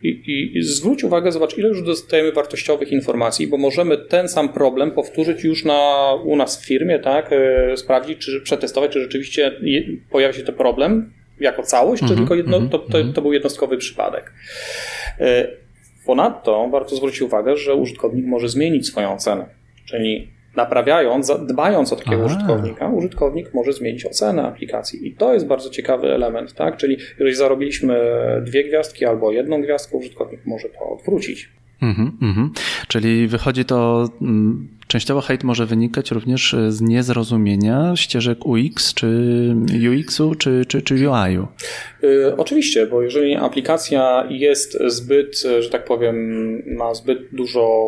I, i, I, zwróć uwagę, zobacz, ile już dostajemy wartościowych informacji, bo możemy ten sam problem powtórzyć już na, u nas w firmie, tak? E, sprawdzić, czy przetestować, czy rzeczywiście je, pojawia się to problem jako całość, mm -hmm, czy mhm, tylko jedno, mm -hmm, to, to, mhm. to, był jednostkowy przypadek. E, ponadto warto zwrócić uwagę, że użytkownik może zmienić swoją ocenę. Czyli naprawiając, dbając o takiego Aha. użytkownika, użytkownik może zmienić ocenę aplikacji. I to jest bardzo ciekawy element, tak? Czyli jeżeli zarobiliśmy dwie gwiazdki albo jedną gwiazdkę, użytkownik może to odwrócić. Mhm, mhm. Czyli wychodzi to, mm, częściowo hejt może wynikać również z niezrozumienia ścieżek UX, czy UX-u, czy, czy, czy UI-u. Yy, oczywiście, bo jeżeli aplikacja jest zbyt, że tak powiem, ma zbyt dużo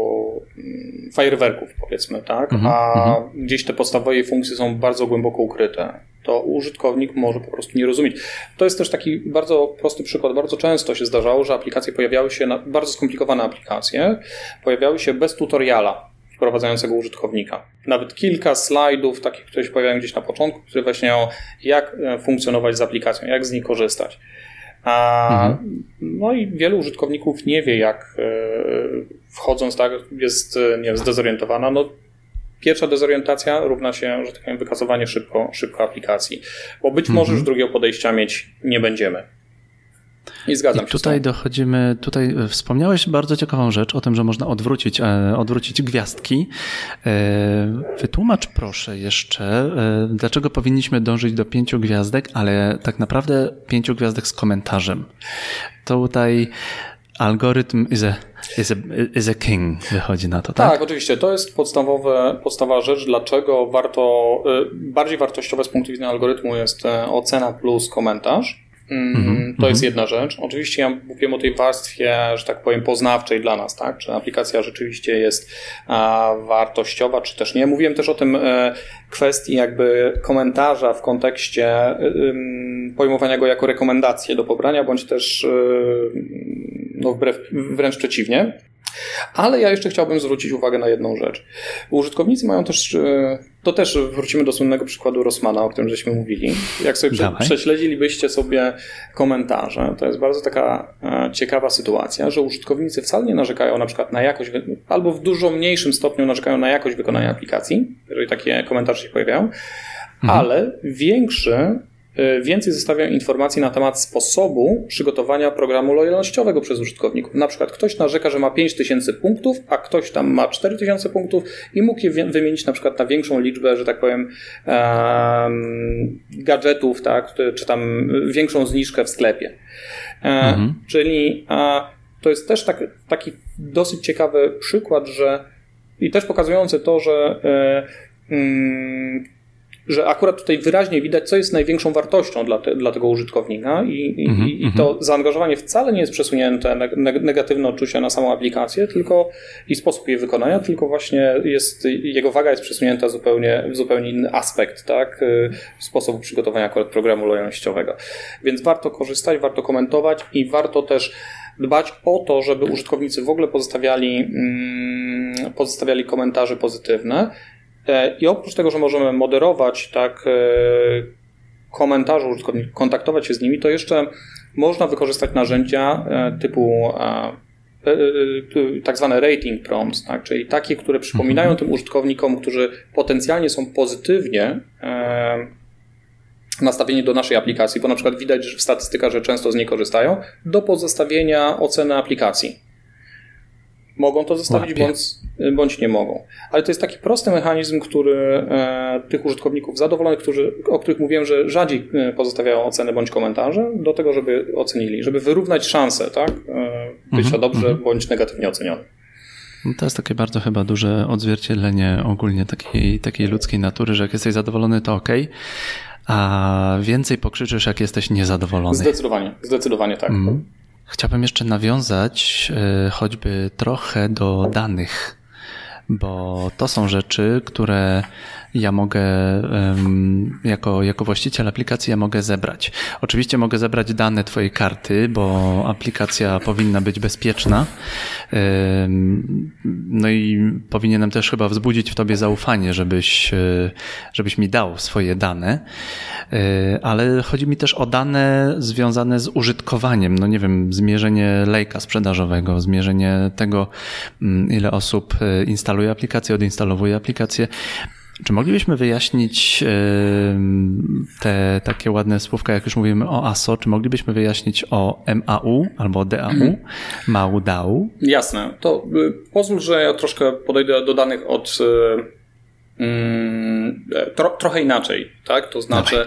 mm, fajerwerków, powiedzmy, tak, mhm, a mhm. gdzieś te podstawowe funkcje są bardzo głęboko ukryte, to użytkownik może po prostu nie rozumieć. To jest też taki bardzo prosty przykład. Bardzo często się zdarzało, że aplikacje pojawiały się, na, bardzo skomplikowane aplikacje, pojawiały się bez tutoriala wprowadzającego użytkownika. Nawet kilka slajdów, takich, które się pojawiają gdzieś na początku, które właśnie o jak e, funkcjonować z aplikacją, jak z niej korzystać. A, mhm. No i wielu użytkowników nie wie, jak e, wchodząc tak, jest e, nie wiem, zdezorientowana. No, pierwsza dezorientacja równa się, że tak powiem, wykasowanie szybko, szybko aplikacji, bo być mhm. może już drugiego podejścia mieć nie będziemy. I zgadzam I się. Tutaj dochodzimy, tutaj e, wspomniałeś bardzo ciekawą rzecz o tym, że można odwrócić, e, odwrócić gwiazdki. E, wytłumacz proszę jeszcze, dlaczego powinniśmy dążyć do pięciu gwiazdek, ale tak naprawdę pięciu gwiazdek z komentarzem. Tutaj algorytm is a, is a, is a king wychodzi na to, tak? Tak, oczywiście. To jest podstawowe, podstawowa rzecz, dlaczego warto, bardziej wartościowe z punktu widzenia algorytmu jest ocena plus komentarz. Mm, to jest mhm. jedna rzecz. Oczywiście ja mówię o tej warstwie, że tak powiem, poznawczej dla nas, tak? Czy aplikacja rzeczywiście jest a, wartościowa, czy też nie. Mówiłem też o tym e, kwestii jakby komentarza w kontekście e, pojmowania go jako rekomendację do pobrania, bądź też e, no, wbrew, wręcz przeciwnie. Ale ja jeszcze chciałbym zwrócić uwagę na jedną rzecz. Użytkownicy mają też, e, to też wrócimy do słynnego przykładu Rossmana, o którym żeśmy mówili. Jak sobie Dawaj. prześledzilibyście sobie komentarze, to jest bardzo taka e, ciekawa sytuacja, że użytkownicy wcale nie narzekają na przykład na jakość, albo w dużo mniejszym stopniu narzekają na jakość wykonania aplikacji, jeżeli takie komentarze się pojawiają, mhm. ale większy więcej zostawiają informacji na temat sposobu przygotowania programu lojalnościowego przez użytkowników. Na przykład ktoś narzeka, że ma 5000 punktów, a ktoś tam ma 4000 punktów i mógł je wymienić na przykład na większą liczbę, że tak powiem, gadżetów, tak, czy tam większą zniżkę w sklepie. E, mhm. Czyli to jest też tak, taki dosyć ciekawy przykład, że i też pokazujący to, że e, mm, że akurat tutaj wyraźnie widać, co jest największą wartością dla, te, dla tego użytkownika i, mm -hmm. i, to zaangażowanie wcale nie jest przesunięte negatywne odczucia na samą aplikację, tylko i sposób jej wykonania, tylko właśnie jest, jego waga jest przesunięta zupełnie, w zupełnie inny aspekt, tak, y, sposobu przygotowania akurat programu lojalnościowego. Więc warto korzystać, warto komentować i warto też dbać o to, żeby użytkownicy w ogóle pozostawiali, mm, pozostawiali komentarze pozytywne I oprócz tego, że możemy moderować tak e, komentarze użytkowników, kontaktować się z nimi, to jeszcze można wykorzystać narzędzia e, typu tak zwane rating prompts, tak? czyli takie, które przypominają mhm. tym użytkownikom, którzy potencjalnie są pozytywnie nastawieni do naszej aplikacji, bo na przykład widać w statystykach, że często z niej korzystają, do pozostawienia oceny aplikacji. Mogą to zostawić bądź, bądź nie mogą. Ale to jest taki prosty mechanizm, który e, tych użytkowników zadowolonych, którzy, o których mówiłem, że rzadziej e, pozostawiają oceny bądź komentarze, do tego, żeby ocenili, żeby wyrównać szanse, tak? E, być mhm, dobrze mhm. bądź negatywnie oceniony. No to jest takie bardzo chyba duże odzwierciedlenie ogólnie takiej, takiej ludzkiej natury, że jak jesteś zadowolony, to ok, a więcej pokrzyczysz, jak jesteś niezadowolony. Zdecydowanie, zdecydowanie tak. Mm. Chciałbym jeszcze nawiązać e, choćby trochę do danych, bo to są rzeczy, które ja mogę, jako, jako właściciel aplikacji, ja mogę zebrać. Oczywiście mogę zebrać dane Twojej karty, bo aplikacja powinna być bezpieczna. No i powinienem też chyba wzbudzić w Tobie zaufanie, żebyś, e, żebyś mi dał swoje dane. E, ale chodzi mi też o dane związane z użytkowaniem. No nie wiem, zmierzenie lejka sprzedażowego, zmierzenie tego, mm, ile osób e, instaluje aplikację, odinstalowuje aplikację. Czy moglibyśmy wyjaśnić te takie ładne słówka, jak już mówimy o ASO, czy moglibyśmy wyjaśnić o MAU albo DAU, mhm. MAU, DAU? Jasne. To y, pozwól, że ja troszkę podejdę do danych od y, mm, tro, trochę inaczej, tak? To znaczy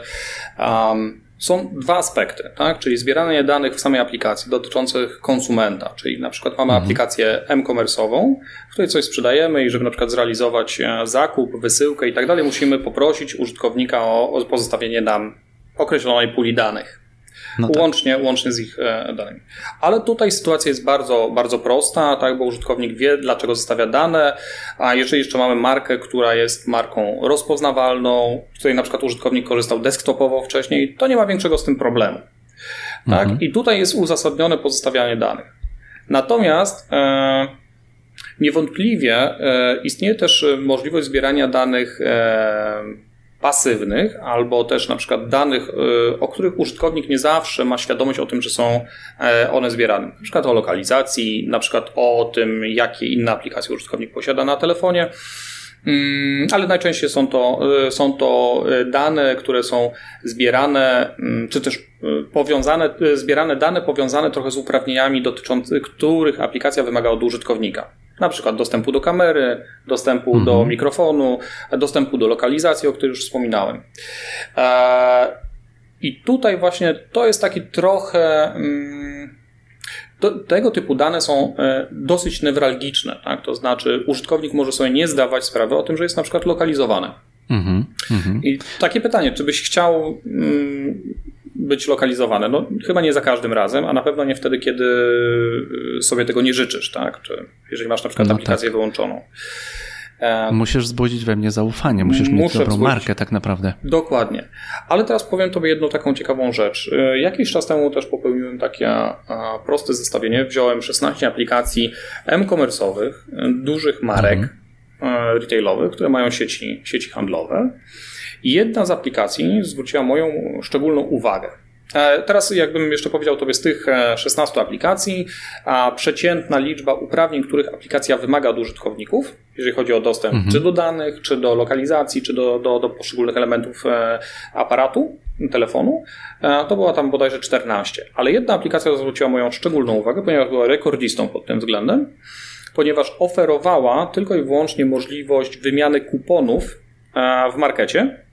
um, są dwa aspekty, tak? czyli zbieranie danych w samej aplikacji dotyczących konsumenta, czyli na przykład mamy mhm. aplikację m-commerce'ową, w której coś sprzedajemy i żeby na przykład zrealizować e, zakup, wysyłkę i tak dalej, musimy poprosić użytkownika o, o pozostawienie nam określonej puli danych. No tak. łącznie, łącznie z ich e, danymi. Ale tutaj sytuacja jest bardzo, bardzo prosta, tak, bo użytkownik wie, dlaczego zostawia dane, a jeżeli jeszcze mamy markę, która jest marką rozpoznawalną, której na przykład użytkownik korzystał desktopowo wcześniej, to nie ma większego z tym problemu. Tak? Mhm. I tutaj jest uzasadnione pozostawianie danych. Natomiast e, niewątpliwie e, istnieje też możliwość zbierania danych e, pasywnych, albo też na przykład danych, y, o których użytkownik nie zawsze ma świadomość o tym, że są e, one zbierane. Na przykład o lokalizacji, na przykład o tym, jakie inne aplikacje użytkownik posiada na telefonie. Mm, ale najczęściej są to, y, są to y, dane, które są zbierane, mm, czy też powiązane, zbierane dane powiązane trochę z uprawnieniami dotyczącymi których aplikacja wymaga od użytkownika. Na przykład dostępu do kamery, dostępu mhm. do mikrofonu, dostępu do lokalizacji, o której już wspominałem. E, I tutaj właśnie to jest taki trochę. Mm, to, tego typu dane są e, dosyć newralgiczne, tak? to znaczy użytkownik może sobie nie zdawać sprawy o tym, że jest na przykład lokalizowane. Mm -hmm. I takie pytanie, czy byś chciał mm, być lokalizowany? No, chyba nie za każdym razem, a na pewno nie wtedy, kiedy sobie tego nie życzysz, tak? Czy jeżeli masz na przykład no aplikację tak. wyłączoną. Musisz wzbudzić we mnie zaufanie, musisz mieć dobrą wzbudzić. markę tak naprawdę. Dokładnie. Ale teraz powiem Tobie jedną taką ciekawą rzecz. E, jakiś czas temu też popełniłem takie proste zestawienie. Wziąłem 16 aplikacji e-commerce'owych, e, dużych marek mhm. E, retailowych, które mają sieci, sieci handlowe. I jedna z aplikacji zwróciła moją szczególną uwagę. E, teraz, jakbym jeszcze powiedział Tobie, z tych 16 e, aplikacji, a przeciętna liczba uprawnień, których aplikacja wymaga od użytkowników, jeżeli chodzi o dostęp mhm. czy do danych, czy do lokalizacji, czy do, do, do poszczególnych elementów aparatu, telefonu, to była tam bodajże 14. Ale jedna aplikacja zwróciła moją szczególną uwagę, ponieważ była rekordzistą pod tym względem, ponieważ oferowała tylko i wyłącznie możliwość wymiany kuponów w markecie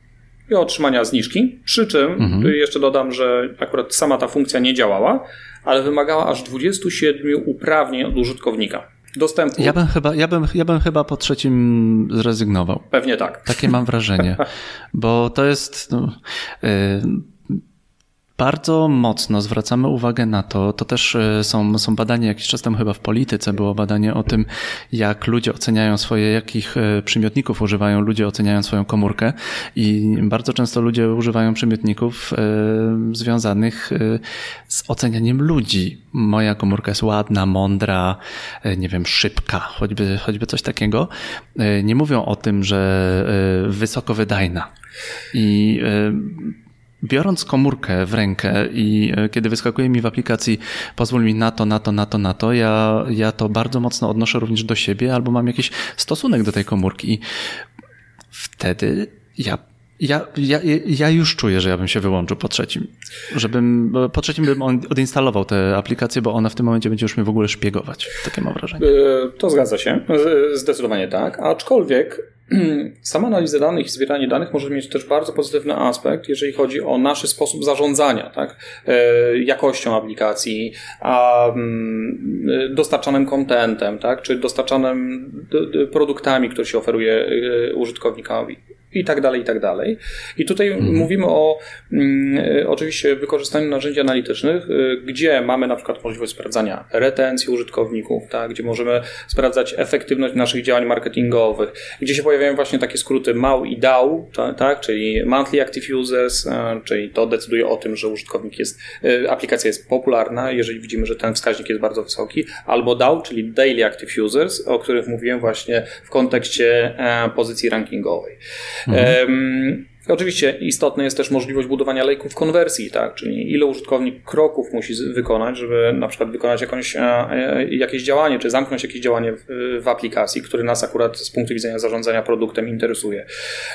i otrzymania zniżki. Przy czym, mhm. tu jeszcze dodam, że akurat sama ta funkcja nie działała, ale wymagała aż 27 uprawnień od użytkownika. Dostępu. Ja bym chyba, ja bym, ja bym chyba po trzecim zrezygnował. Pewnie tak. Takie mam wrażenie. Bo to jest. No, yy bardzo mocno zwracamy uwagę na to, to też e, są, są badania, jakiś czas temu chyba w polityce było badanie o tym, jak ludzie oceniają swoje, jakich e, przymiotników używają ludzie, oceniają swoją komórkę i bardzo często ludzie używają przymiotników e, związanych z ocenianiem ludzi. Moja komórka jest ładna, mądra, nie wiem, szybka, choćby, choćby coś takiego. Nie mówią o tym, że wysoko wydajna. I biorąc komórkę w rękę i e, kiedy wyskakuje mi w aplikacji pozwól mi na to, na to, na to, na to, ja, ja to bardzo mocno odnoszę również do siebie albo mam jakiś stosunek do tej komórki i wtedy ja ja, ja, ja już czuję, że ja bym się wyłączył po trzecim. Żebym, po trzecim bym odinstalował tę aplikację, bo ona w tym momencie będzie już mnie w ogóle szpiegować. Takie mam wrażenie. E, to zgadza się. Zdecydowanie tak. Aczkolwiek sama analiza danych i zbieranie danych może mieć też bardzo pozytywny aspekt, jeżeli chodzi o nasz sposób zarządzania, tak? E, jakością aplikacji, a mm, dostarczanym kontentem, tak? czy dostarczanym produktami, które się oferuje e, użytkownikowi i tak dalej, i tak dalej. I tutaj mhm. mówimy o mm, e, oczywiście wykorzystaniu narzędzi analitycznych, y, gdzie mamy na przykład możliwość sprawdzania retencji użytkowników, tak, gdzie możemy sprawdzać efektywność naszych działań marketingowych, gdzie się pojawiają właśnie takie skróty MAU i DAU, tak, czyli Monthly Active Users, e, czyli to decyduje o tym, że użytkownik jest, e, aplikacja jest popularna, jeżeli widzimy, że ten wskaźnik jest bardzo wysoki, albo DAU, czyli Daily Active Users, o których mówiłem właśnie w kontekście pozycji rankingowej. Mhm. Oczywiście istotna jest też możliwość budowania lejków konwersji, tak? czyli ile użytkownik kroków musi wykonać, żeby na przykład wykonać jakąś, e, e, jakieś działanie, czy zamknąć jakieś działanie w, w aplikacji, które nas akurat z punktu widzenia zarządzania produktem interesuje.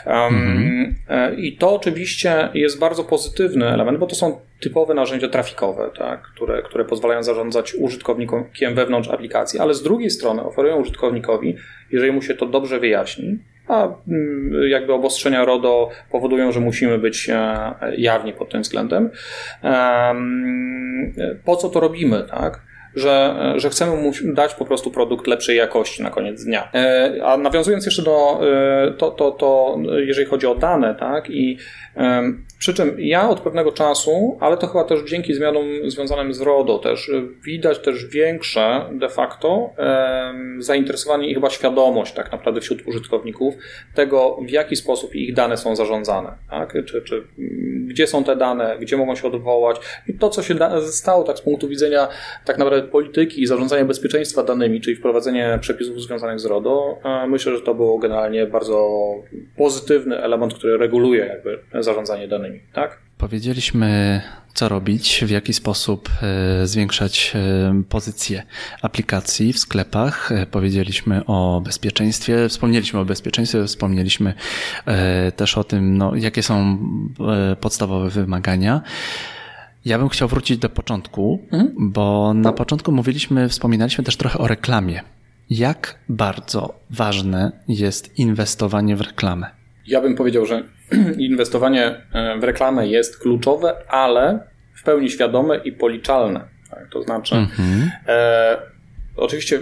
Um, I to oczywiście jest bardzo pozytywny element, bo to są typowe narzędzia trafikowe, tak? które, które pozwalają zarządzać użytkownikiem wewnątrz aplikacji, ale z drugiej strony oferują użytkownikowi, jeżeli mu się to dobrze wyjaśni, a mm, jakby obostrzenia RODO powodują, że musimy być e, jawni pod tym względem. Po co to robimy, tak? Że, że chcemy mu dać po prostu produkt lepszej jakości na koniec dnia. E, a nawiązując jeszcze do e, to, to, to jeżeli chodzi o dane, tak, i przy czym ja od pewnego czasu, ale to chyba też dzięki zmianom związanym z RODO też widać też większe de facto zainteresowanie i chyba świadomość tak naprawdę wśród użytkowników tego, w jaki sposób ich dane są zarządzane, tak? czy, czy gdzie są te dane, gdzie mogą się odwołać i to, co się stało tak z punktu widzenia tak naprawdę polityki i zarządzania bezpieczeństwa danymi, czyli wprowadzenie przepisów związanych z RODO, myślę, że to było generalnie bardzo pozytywny element, który reguluje jakby zarządzanie danymi, tak? Powiedzieliśmy, co robić, w jaki sposób e, zwiększać e, pozycję aplikacji w sklepach. E, powiedzieliśmy o bezpieczeństwie, wspomnieliśmy o bezpieczeństwie, wspomnieliśmy też o tym, no, jakie są podstawowe wymagania. Ja bym chciał wrócić do początku, mhm. bo na początku mówiliśmy, wspominaliśmy też trochę o reklamie. Jak bardzo ważne jest inwestowanie w reklamę? Ja bym powiedział, że inwestowanie e, w reklamę jest kluczowe, ale w pełni świadome i policzalne. Tak? To znaczy, mhm. e, oczywiście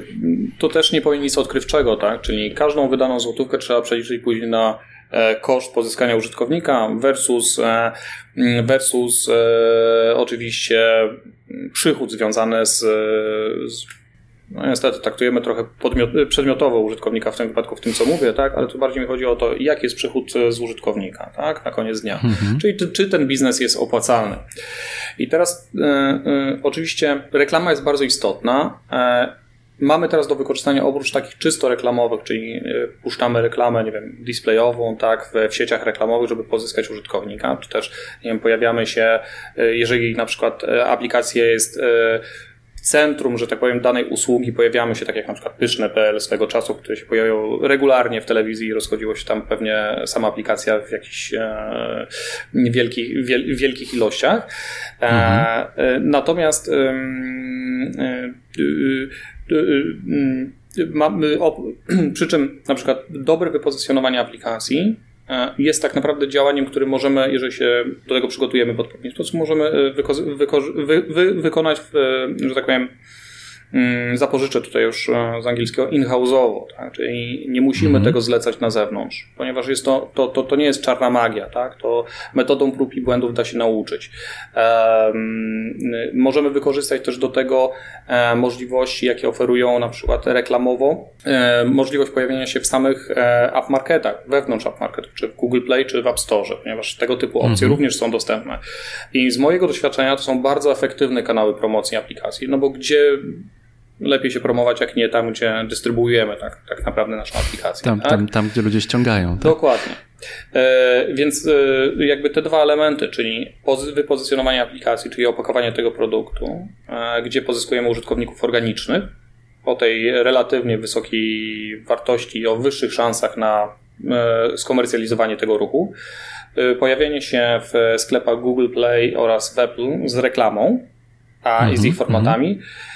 to też nie powinien nic odkrywczego, tak? czyli każdą wydaną złotówkę trzeba przeliczyć później na koszt pozyskania użytkownika versus, e, versus e, oczywiście przychód związany z, z no niestety traktujemy trochę podmiot, przedmiotowo użytkownika w tym wypadku, w tym co mówię, tak? ale tu bardziej mi chodzi o to, jaki jest przychód z użytkownika tak? na koniec dnia. Mhm. Czyli czy, czy ten biznes jest opłacalny. I teraz y, y, oczywiście reklama jest bardzo istotna. Y, Mamy teraz do wykorzystania oprócz takich czysto reklamowych, czyli puszczamy reklamę, nie wiem, displayową, tak, w, w sieciach reklamowych, żeby pozyskać użytkownika, czy też, nie wiem, pojawiamy się, jeżeli na przykład aplikacja jest centrum, że tak powiem, danej usługi pojawiamy się, tak jak na przykład pyszne.pl swego czasu, które się pojawiają regularnie w telewizji i rozchodziło się tam pewnie sama aplikacja w jakichś e, wielkich, wiel, wielkich ilościach. E, mhm. E, natomiast e, o, przy czym na przykład dobre wypozycjonowanie aplikacji E, jest tak naprawdę działaniem, które możemy, jeżeli się do tego przygotujemy w odpowiedni sposób, możemy e, wyko- wyko- wy- wy- wykonać, w, że tak powiem, zapożyczę tutaj już e, z angielskiego in-house'owo, tak? czyli nie musimy mhm. tego zlecać na zewnątrz, ponieważ jest to, to, to, to nie jest czarna magia, tak? to metodą prób i błędów da się nauczyć. Um, możemy wykorzystać też do tego e, możliwości, jakie oferują na przykład reklamowo, e, możliwość pojawienia się w samych e, app marketach, wewnątrz app marketów, czy w Google Play, czy w App Store, ponieważ tego typu opcje mhm. również są dostępne. I z mojego doświadczenia to są bardzo efektywne kanały promocji aplikacji, no bo gdzie lepiej się promować, jak nie tam, gdzie dystrybuujemy tak, tak naprawdę naszą aplikację. Tam, tak? tam, tam gdzie ludzie ściągają. Tak? Dokładnie. E, więc e, jakby te dwa elementy, czyli wypozycjonowanie aplikacji, czyli opakowanie tego produktu, e, gdzie pozyskujemy użytkowników organicznych o tej relatywnie wysokiej wartości i o wyższych szansach na e, skomercjalizowanie tego ruchu, e, pojawienie się w sklepach Google Play oraz w Apple z reklamą, a -hmm, z ich formatami. Mm -hmm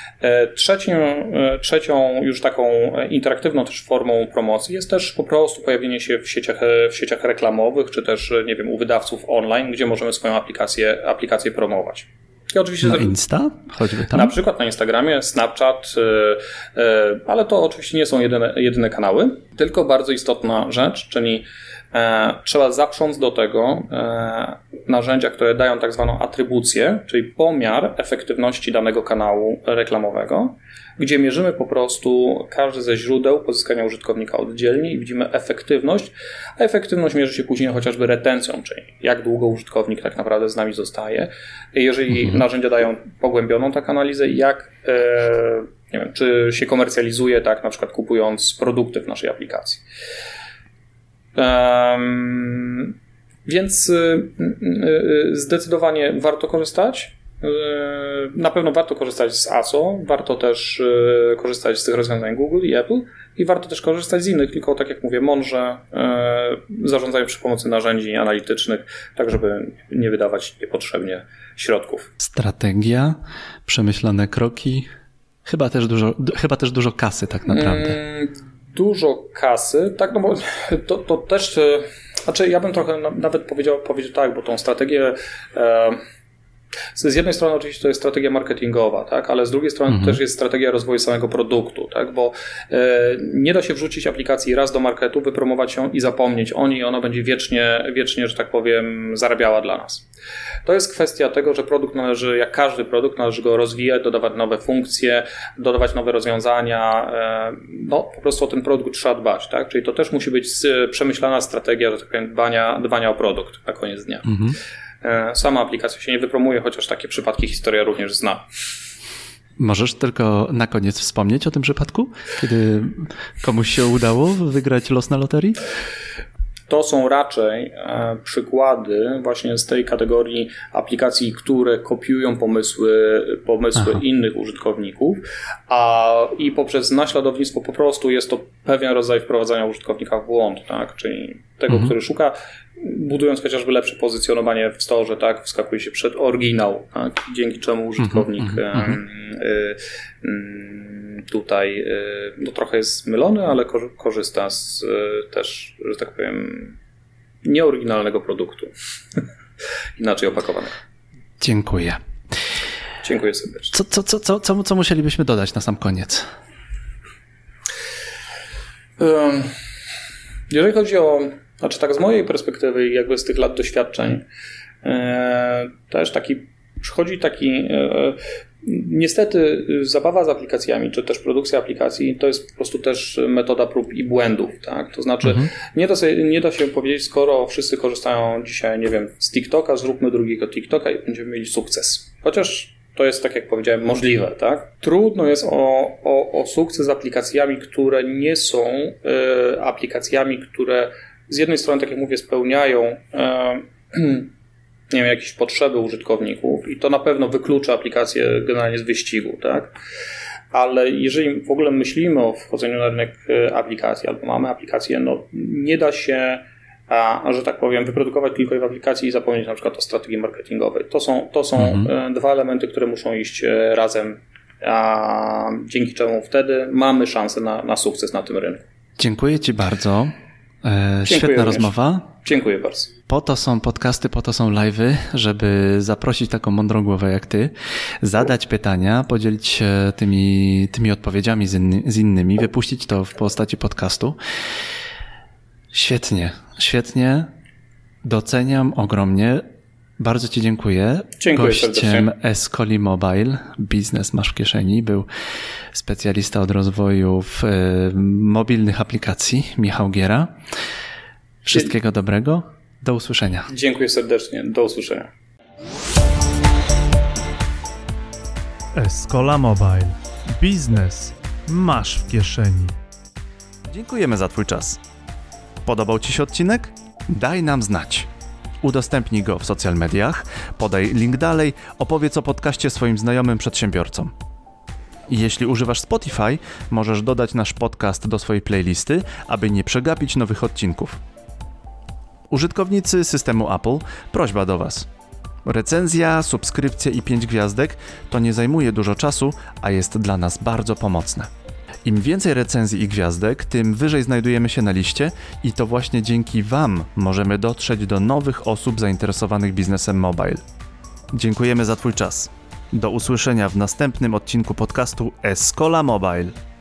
trzecią, e, trzecią już taką interaktywną też formą promocji jest też po prostu pojawienie się w sieciach, e, w sieciach reklamowych, czy też, nie wiem, u wydawców online, gdzie możemy swoją aplikację, aplikację promować. I oczywiście na Insta? Choćby tam? Na przykład na Instagramie, Snapchat, ale to oczywiście nie są jedyne, jedyne kanały, tylko bardzo istotna rzecz, czyli E, trzeba zaprząc do tego e, narzędzia, które dają tak zwaną atrybucję, czyli pomiar efektywności danego kanału reklamowego, gdzie mierzymy po prostu każdy ze źródeł pozyskania użytkownika oddzielnie i widzimy efektywność, a efektywność mierzy się później chociażby retencją, czyli jak długo użytkownik tak naprawdę z nami zostaje. Jeżeli mhm. narzędzia dają pogłębioną tak analizę, jak e, nie wiem, czy się komercjalizuje, tak, na przykład kupując produkty w naszej aplikacji. Um, więc y, y, y, zdecydowanie warto korzystać. Na pewno warto korzystać z ASO, warto też korzystać z tych rozwiązań Google i Apple i warto też korzystać z innych, tylko tak jak mówię, mądrze zarządzają przy pomocy narzędzi analitycznych, tak żeby nie wydawać niepotrzebnie środków. Strategia, przemyślane kroki, chyba też dużo, chyba też dużo kasy tak naprawdę. Mm, dużo kasy, tak, no bo to, to też, e, znaczy ja bym trochę nawet powiedział, powiedział tak, bo tą strategię e, z jednej strony oczywiście to jest strategia marketingowa, tak, ale z drugiej strony mhm. też jest strategia rozwoju samego produktu, tak, bo e, nie da się wrzucić aplikacji raz do marketu, wypromować ją i zapomnieć o niej i ona będzie wiecznie, wiecznie, że tak powiem, zarabiała dla nas. To jest kwestia tego, że produkt należy, jak każdy produkt, należy go rozwijać, dodawać nowe funkcje, dodawać nowe rozwiązania, e, no po prostu o ten produkt trzeba dbać, tak, czyli to też musi być przemyślana strategia, że tak powiem, dbania, dbania o produkt na koniec dnia. Mhm. E, sama aplikacja się nie wypromuje, chociaż takie przypadki historia również zna. Możesz tylko na koniec wspomnieć o tym przypadku, kiedy komuś się udało wygrać los na loterii? to są raczej przykłady właśnie z tej kategorii aplikacji, które kopiują pomysły, pomysły innych użytkowników, a i poprzez naśladownictwo po prostu jest to pewien rodzaj wprowadzania użytkownika w błąd, tak? czyli tego, mhm. który szuka, budując chociażby lepsze pozycjonowanie w storze, tak, wskakuje się przed oryginał, tak? dzięki czemu użytkownik y, y, tutaj no, trochę jest zmylony, ale korzysta z też, że tak powiem, nieoryginalnego produktu, inaczej opakowanego. Dziękuję. Dziękuję serdecznie. Co, co, co, co, co, co musielibyśmy dodać na sam koniec? Jeżeli chodzi o, znaczy tak z mojej perspektywy, jakby z tych lat doświadczeń, e, też taki, przychodzi taki, e, niestety zabawa z aplikacjami, czy też produkcja aplikacji, to jest po prostu też metoda prób i błędów, tak? To znaczy, mhm. nie, da się, nie da się powiedzieć, skoro wszyscy korzystają dzisiaj, nie wiem, z TikToka, zróbmy drugiego TikToka i będziemy mieli sukces. Chociaż to jest, tak jak powiedziałem, możliwe, tak? Trudno jest o, o, o sukces z aplikacjami, które nie są y, aplikacjami, które z jednej strony, tak jak mówię, spełniają y, nie wiem, jakieś potrzeby użytkowników i to na pewno wyklucza aplikację generalnie z wyścigu, tak? Ale jeżeli w ogóle myślimy o wchodzeniu na rynek e, aplikacji albo mamy aplikację, no nie da się a, że tak powiem, wyprodukować tylko w aplikacji i zapomnieć na przykład o strategii marketingowej. To są, to są mhm. E, dwa elementy, które muszą iść e, razem, a dzięki czemu wtedy mamy szansę na, na sukces na tym rynku. Dziękuję Ci bardzo. E, świetna również. rozmowa. Dziękuję bardzo. Po to są podcasty, po to są live'y, żeby zaprosić taką mądrą głowę jak ty, zadać pytania, podzielić się tymi, tymi odpowiedziami z, inny, z innymi, wypuścić to w postaci podcastu. Świetnie, świetnie. Doceniam ogromnie. Bardzo Ci dziękuję. Dziękuję Gościem Escoli Mobile, biznes masz w kieszeni, był specjalista od rozwoju w, y, mobilnych aplikacji, Michał Giera. Wszystkiego dobrego. Do usłyszenia. Dziękuję serdecznie. Do usłyszenia. Escola Mobile. Biznes masz w kieszeni. Dziękujemy za Twój czas. Podobał Ci się odcinek? Daj nam znać. Udostępnij go w social mediach, podaj link dalej, opowiedz o podcaście swoim znajomym przedsiębiorcom. Jeśli używasz Spotify, możesz dodać nasz podcast do swojej playlisty, aby nie przegapić nowych odcinków. Użytkownicy systemu Apple, prośba do Was. Recenzja, subskrypcja i 5 gwiazdek to nie zajmuje dużo czasu, a jest dla nas bardzo pomocne. Im więcej recenzji i gwiazdek, tym wyżej znajdujemy się na liście i to właśnie dzięki Wam możemy dotrzeć do nowych osób zainteresowanych biznesem mobile. Dziękujemy za Twój czas. Do usłyszenia w następnym odcinku podcastu Escola Mobile.